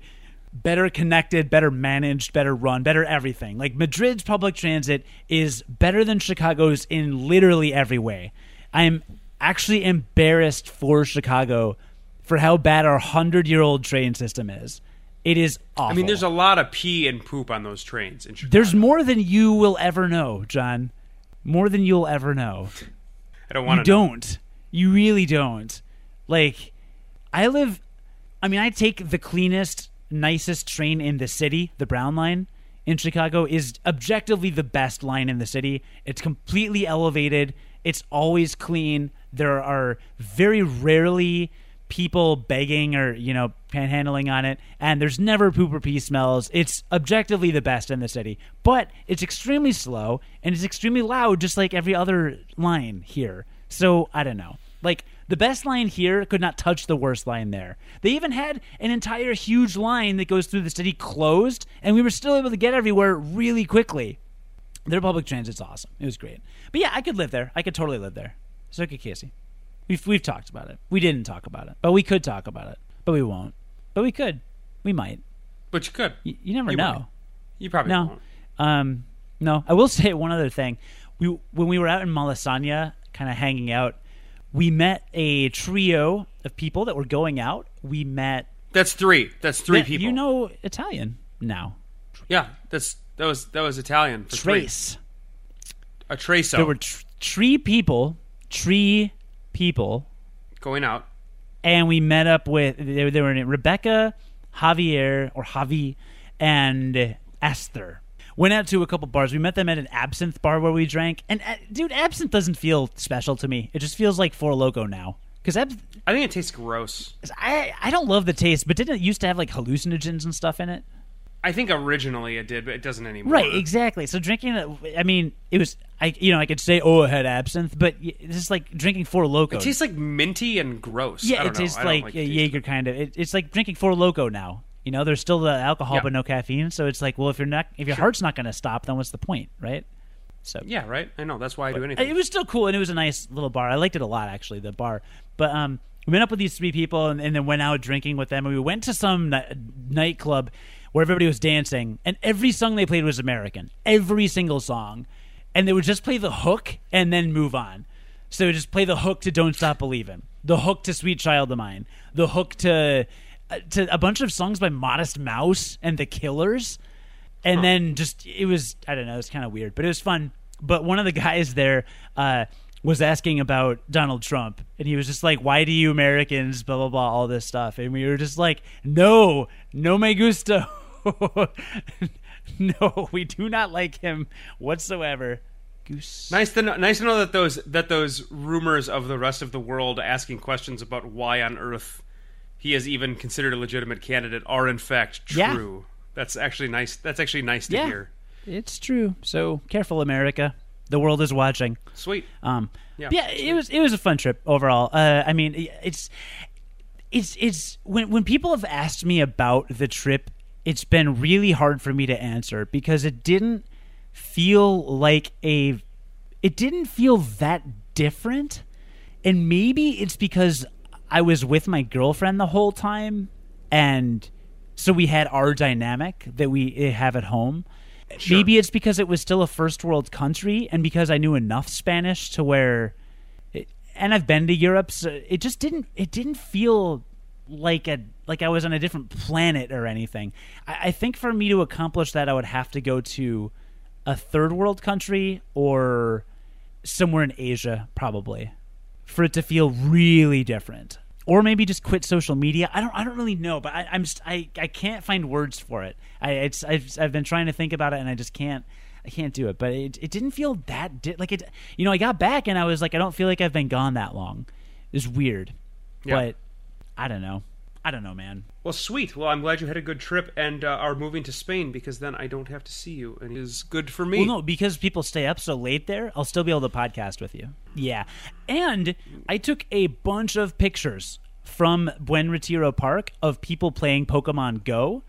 better connected, better managed, better run, better everything. Like Madrid's public transit is better than Chicago's in literally every way. I'm actually embarrassed for Chicago for how bad our 100-year-old train system is. It is awful. I mean, there's a lot of pee and poop on those trains. In Chicago. There's more than you will ever know, John. More than you'll ever know. I don't want to. don't. You really don't. Like, I live. I mean, I take the cleanest, nicest train in the city. The Brown Line in Chicago is objectively the best line in the city. It's completely elevated. It's always clean. There are very rarely people begging or you know panhandling on it and there's never poop or pee smells. It's objectively the best in the city but it's extremely slow and it's extremely loud just like every other line here. So i don't know. Like the best line here could not touch the worst line there. They even had an entire huge line that goes through the city closed and we were still able to get everywhere really quickly. Their public transit's awesome. It was great. But yeah i could live there. I could totally live there. So could casey. We've we've talked about it. We didn't talk about it, but we could talk about it. But we won't. But we could. We might. But you could. You, you never You know. You probably No. won't. Um, no. I will say one other thing. We when we were out in Malasaña, kind of hanging out, we met a trio of people that were going out. We met. That's three. That's three Yeah, people. You know Italian now. Yeah, that's that was that was Italian. For three. Trace. A trace. There were tr- tree people. Tree people going out. And we met up with they, they were in Rebecca, Javier or Javi, and Esther. Went out to a couple bars. We met them at an absinthe bar where we drank. And uh, dude, absinthe doesn't feel special to me. It just feels like Four Loco now. Because abs- I think it tastes gross. I I don't love the taste, but didn't it used to have like hallucinogens and stuff in it? I think originally it did, but it doesn't anymore. Right, exactly. So drinking I mean, it was I you know I could say oh it had absinthe, but it's just like drinking Four Loco. It tastes like minty and gross. I Yeah, don't it tastes I like, like a Jaeger kind of. It, it's like drinking Four Loco now. You know, there's still the alcohol Yeah. but no caffeine. So it's like, well, if you're not, if your heart's not going to stop, then what's the point, right? So Yeah, right. I know. That's why I do anything. it was still cool, and it was a nice little bar. I liked it a lot, actually, the bar. But um, we met up with these three people, and, and then went out drinking with them. And we went to some ni- nightclub where everybody was dancing, and every song they played was American. Every single song, and they would just play the hook and then move on. So they would just play the hook to "Don't Stop Believing," the hook to "Sweet Child of Mine," the hook to uh, to a bunch of songs by Modest Mouse and the Killers and then just it was I don't know, it was kind of weird, but it was fun. But one of the guys there uh, was asking about Donald Trump, and he was just like, "Why do you Americans blah blah blah all this stuff?" And we were just like, "No, no me gusta, no, we do not like him whatsoever." Goose. Nice to know, nice to know that those that those rumors of the rest of the world asking questions about why on earth he is even considered a legitimate candidate are in fact Yeah. true. That's actually nice. That's actually nice to Yeah, hear. it's true. So careful, America. The world is watching. Sweet. Um, Yeah. yeah, it was it was a fun trip overall. Uh, I mean, it's it's it's when when people have asked me about the trip, it's been really hard for me to answer because it didn't feel like a it didn't feel that different, and maybe it's because I was with my girlfriend the whole time, and so we had our dynamic that we eh, have at home. Maybe it's because it was still a first world country, and because I knew enough Spanish to where, it, and I've been to Europe, so it just didn't. It didn't feel like a like I was on a different planet or anything. I, I think for me to accomplish that, I would have to go to a third world country or somewhere in Asia, probably, for it to feel really different. Or maybe just quit social media. I don't. I don't really know, but I, I'm. I. I can't find words for it. I. It's. I've. I've been trying to think about it, and I just can't. I can't do it. But it. It didn't feel that. Di- like it. You know, I got back, and I was like, I don't feel like I've been gone that long. It's weird. Yeah. But I don't know. I don't know, man. Well, sweet. Well, I'm glad you had a good trip and uh, are moving to Spain because then I don't have to see you, and it is good for me. Well, no, because people stay up so late there, I'll still be able to podcast with you. Yeah. And I took a bunch of pictures from Buen Retiro Park of people playing Pokemon Go,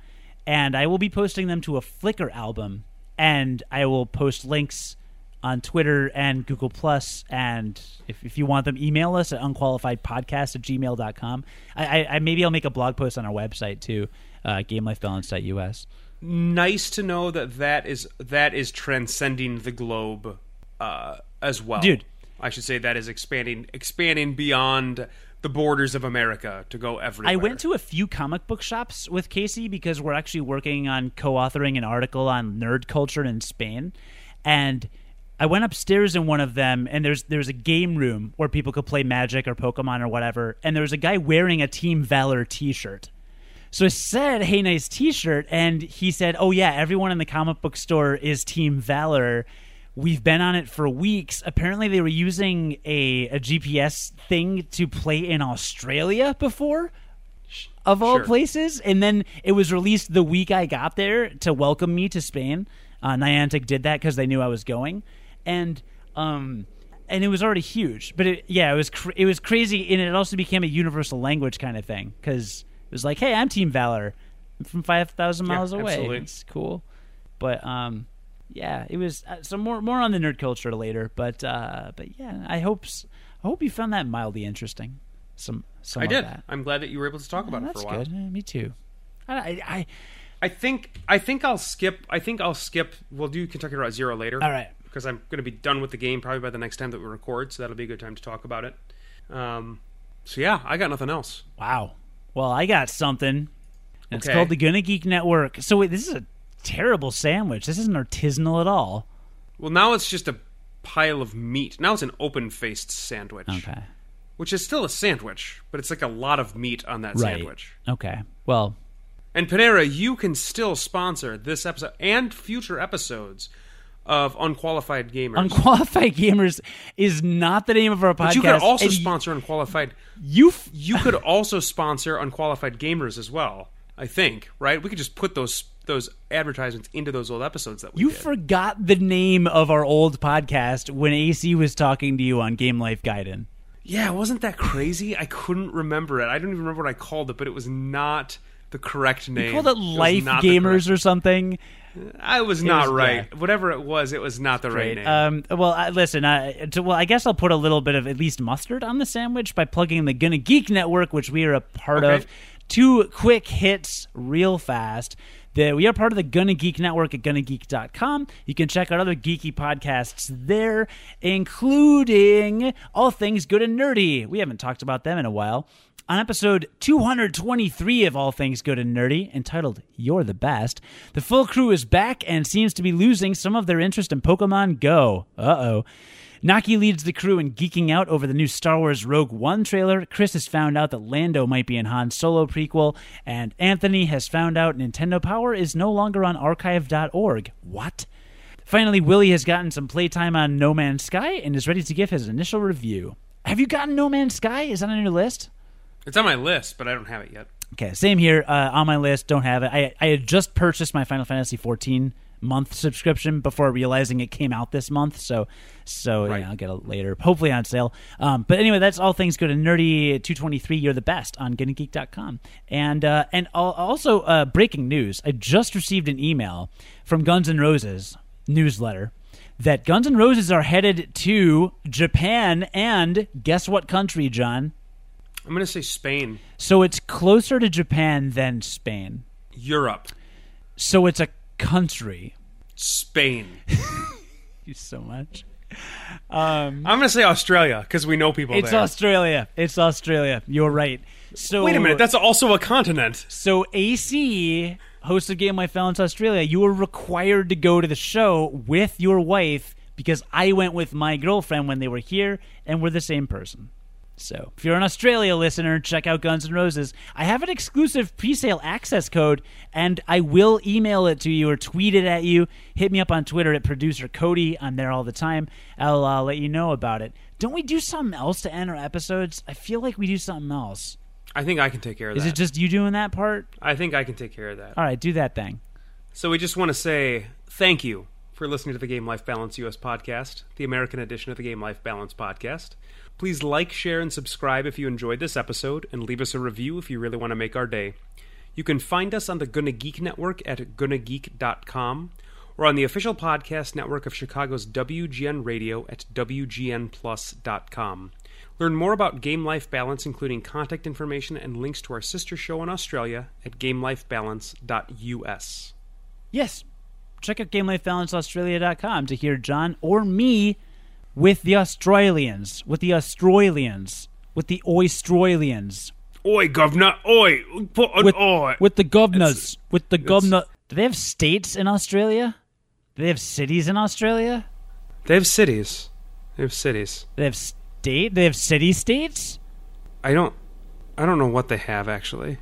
and I will be posting them to a Flickr album, and I will post links on Twitter and Google Plus, and if, if you want them, email us at unqualifiedpodcast at gmail.com. I, I, I maybe I'll make a blog post on our website too, uh, gamelifebalance.us. Nice to know that that is that is transcending the globe uh, as well, Dude. I should say that is expanding expanding beyond the borders of America to go everywhere. I went to a few comic book shops with Casey because we're actually working on co-authoring an article on nerd culture in Spain, and I went upstairs in one of them, and there's there's a game room where people could play Magic or Pokemon or whatever, and there was a guy wearing a Team Valor T-shirt. So I said, "Hey, nice T-shirt," and he said, "Oh yeah, everyone in the comic book store is Team Valor." We've been on it for weeks. Apparently, they were using a, a GPS thing to play in Australia before, of all Sure. places. And then it was released the week I got there to welcome me to Spain. Uh, Niantic did that because they knew I was going, and um, and it was already huge. But it, yeah, it was cr- it was crazy, and it also became a universal language kind of thing because it was like, hey, I'm Team Valor I'm from five thousand Yeah, miles away. absolutely. It's cool, but um, yeah, it was uh, so more more on the nerd culture later. But uh, but yeah, I hope I hope you found that mildly interesting. Some some I did. that. I'm glad that you were able to talk about Oh, it for that's a while. good. Eh, me too. I, I, I I think I think I'll skip. I think I'll skip. We'll do Kentucky Route Zero later. all right. Because I'm going to be done with the game probably by the next time that we record, so that'll be a good time to talk about it. Um, so yeah, I got nothing else. Wow. Well, I got something. and It's Okay. called the Gonna Geek Network. So wait, this is a terrible sandwich. This isn't artisanal at all. Well, now it's just a pile of meat. Now it's an open-faced sandwich, Okay. which is still a sandwich, but it's like a lot of meat on that Right. sandwich. Okay. Well, And Panera, you can still sponsor this episode and future episodes of Unqualified Gamers. Unqualified Gamers is not the name of our podcast. but you could also and sponsor Unqualified. You, f- You could also sponsor Unqualified Gamers as well. I think, right? We could just put those those advertisements into those old episodes that we you did. forgot the name of our old podcast when AC was talking to you on Game Life Gaiden. Yeah, wasn't that crazy? I couldn't remember it. I don't even remember what I called it, but it was not the correct name. You called it Life the Gamers correct- or something. I was not was- right. yeah. Whatever it was, it was not the right name. Um, well, I, listen. I, to, well, I guess I'll put a little bit of at least mustard on the sandwich by plugging the Gonna Geek Network, which we are a part Okay. of. Two quick hits, real fast. The, we are part of the Gonna Geek Network at GonnaGeek.com. You can check out other geeky podcasts there, including All Things Good and Nerdy. We haven't talked about them in a while. On episode 223 of All Things Good and Nerdy, entitled You're the Best, the full crew is back and seems to be losing some of their interest in Pokemon Go. Uh oh. Naki leads the crew in geeking out over the new Star Wars Rogue One trailer. Chris has found out that Lando might be in Han Solo prequel, and Anthony has found out Nintendo Power is no longer on archive.org. What? Finally, Willie has gotten some playtime on No Man's Sky and is ready to give his initial review. Have you gotten No Man's Sky? Is that on your list? It's on my list, but I don't have it yet. Okay, same here. Uh, on my list, don't have it. I I had just purchased my Final Fantasy 14 month subscription before realizing it came out this month. So so Right. yeah, I'll get it later, hopefully on sale. Um, but anyway, that's all things Good and nerdy. 223, you're the best on GonnaGeek.com. And uh, and also uh, breaking news. I just received an email from Guns N' Roses newsletter. That Guns N' Roses are headed to Japan and guess what country, John? I'm going to say Spain, So it's closer to Japan than Spain. Europe, So it's a country. Spain. You so much. Um, I'm going to say Australia because we know people it's there. Australia. It's Australia. You're right. So Wait a minute, that's also a continent. so AC, host of Game Life Balance Australia. You were required to go to the show with your wife because I went with my girlfriend when they were here, and we're the same person. So, if you're an Australia listener, check out Guns N' Roses. I have an exclusive pre-sale access code, and I will email it to you or tweet it at you. Hit me up on Twitter at producer Cody. I'm there all the time. I'll uh, let you know about it. Don't we do something else to end our episodes? I feel like we do something else. I think I can take care of Is that. it just you doing that part? I think I can take care of that. All right, do that thing. So we just want to say thank you for listening to the Game Life Balance US podcast, the American edition of the Game Life Balance podcast. Please like, share, and subscribe if you enjoyed this episode, and leave us a review if you really want to make our day. You can find us on the Gonna Geek Network at gonnageek.com, or on the official podcast network of Chicago's WGN Radio at WGNplus.com. Learn more about Game Life Balance, including contact information and links to our sister show in Australia at gamelifebalance.us. Yes, check out GameLifeBalanceAustralia.com to hear John or me with the Australians, with the Australians, with the Oystralians, Oi, governor! Oi! Put an with, oi! with the governors, with the governor. Do they have states in Australia? Do they have cities in Australia? They have cities. They have cities. They have state. They have city states. I don't. I don't know what they have actually.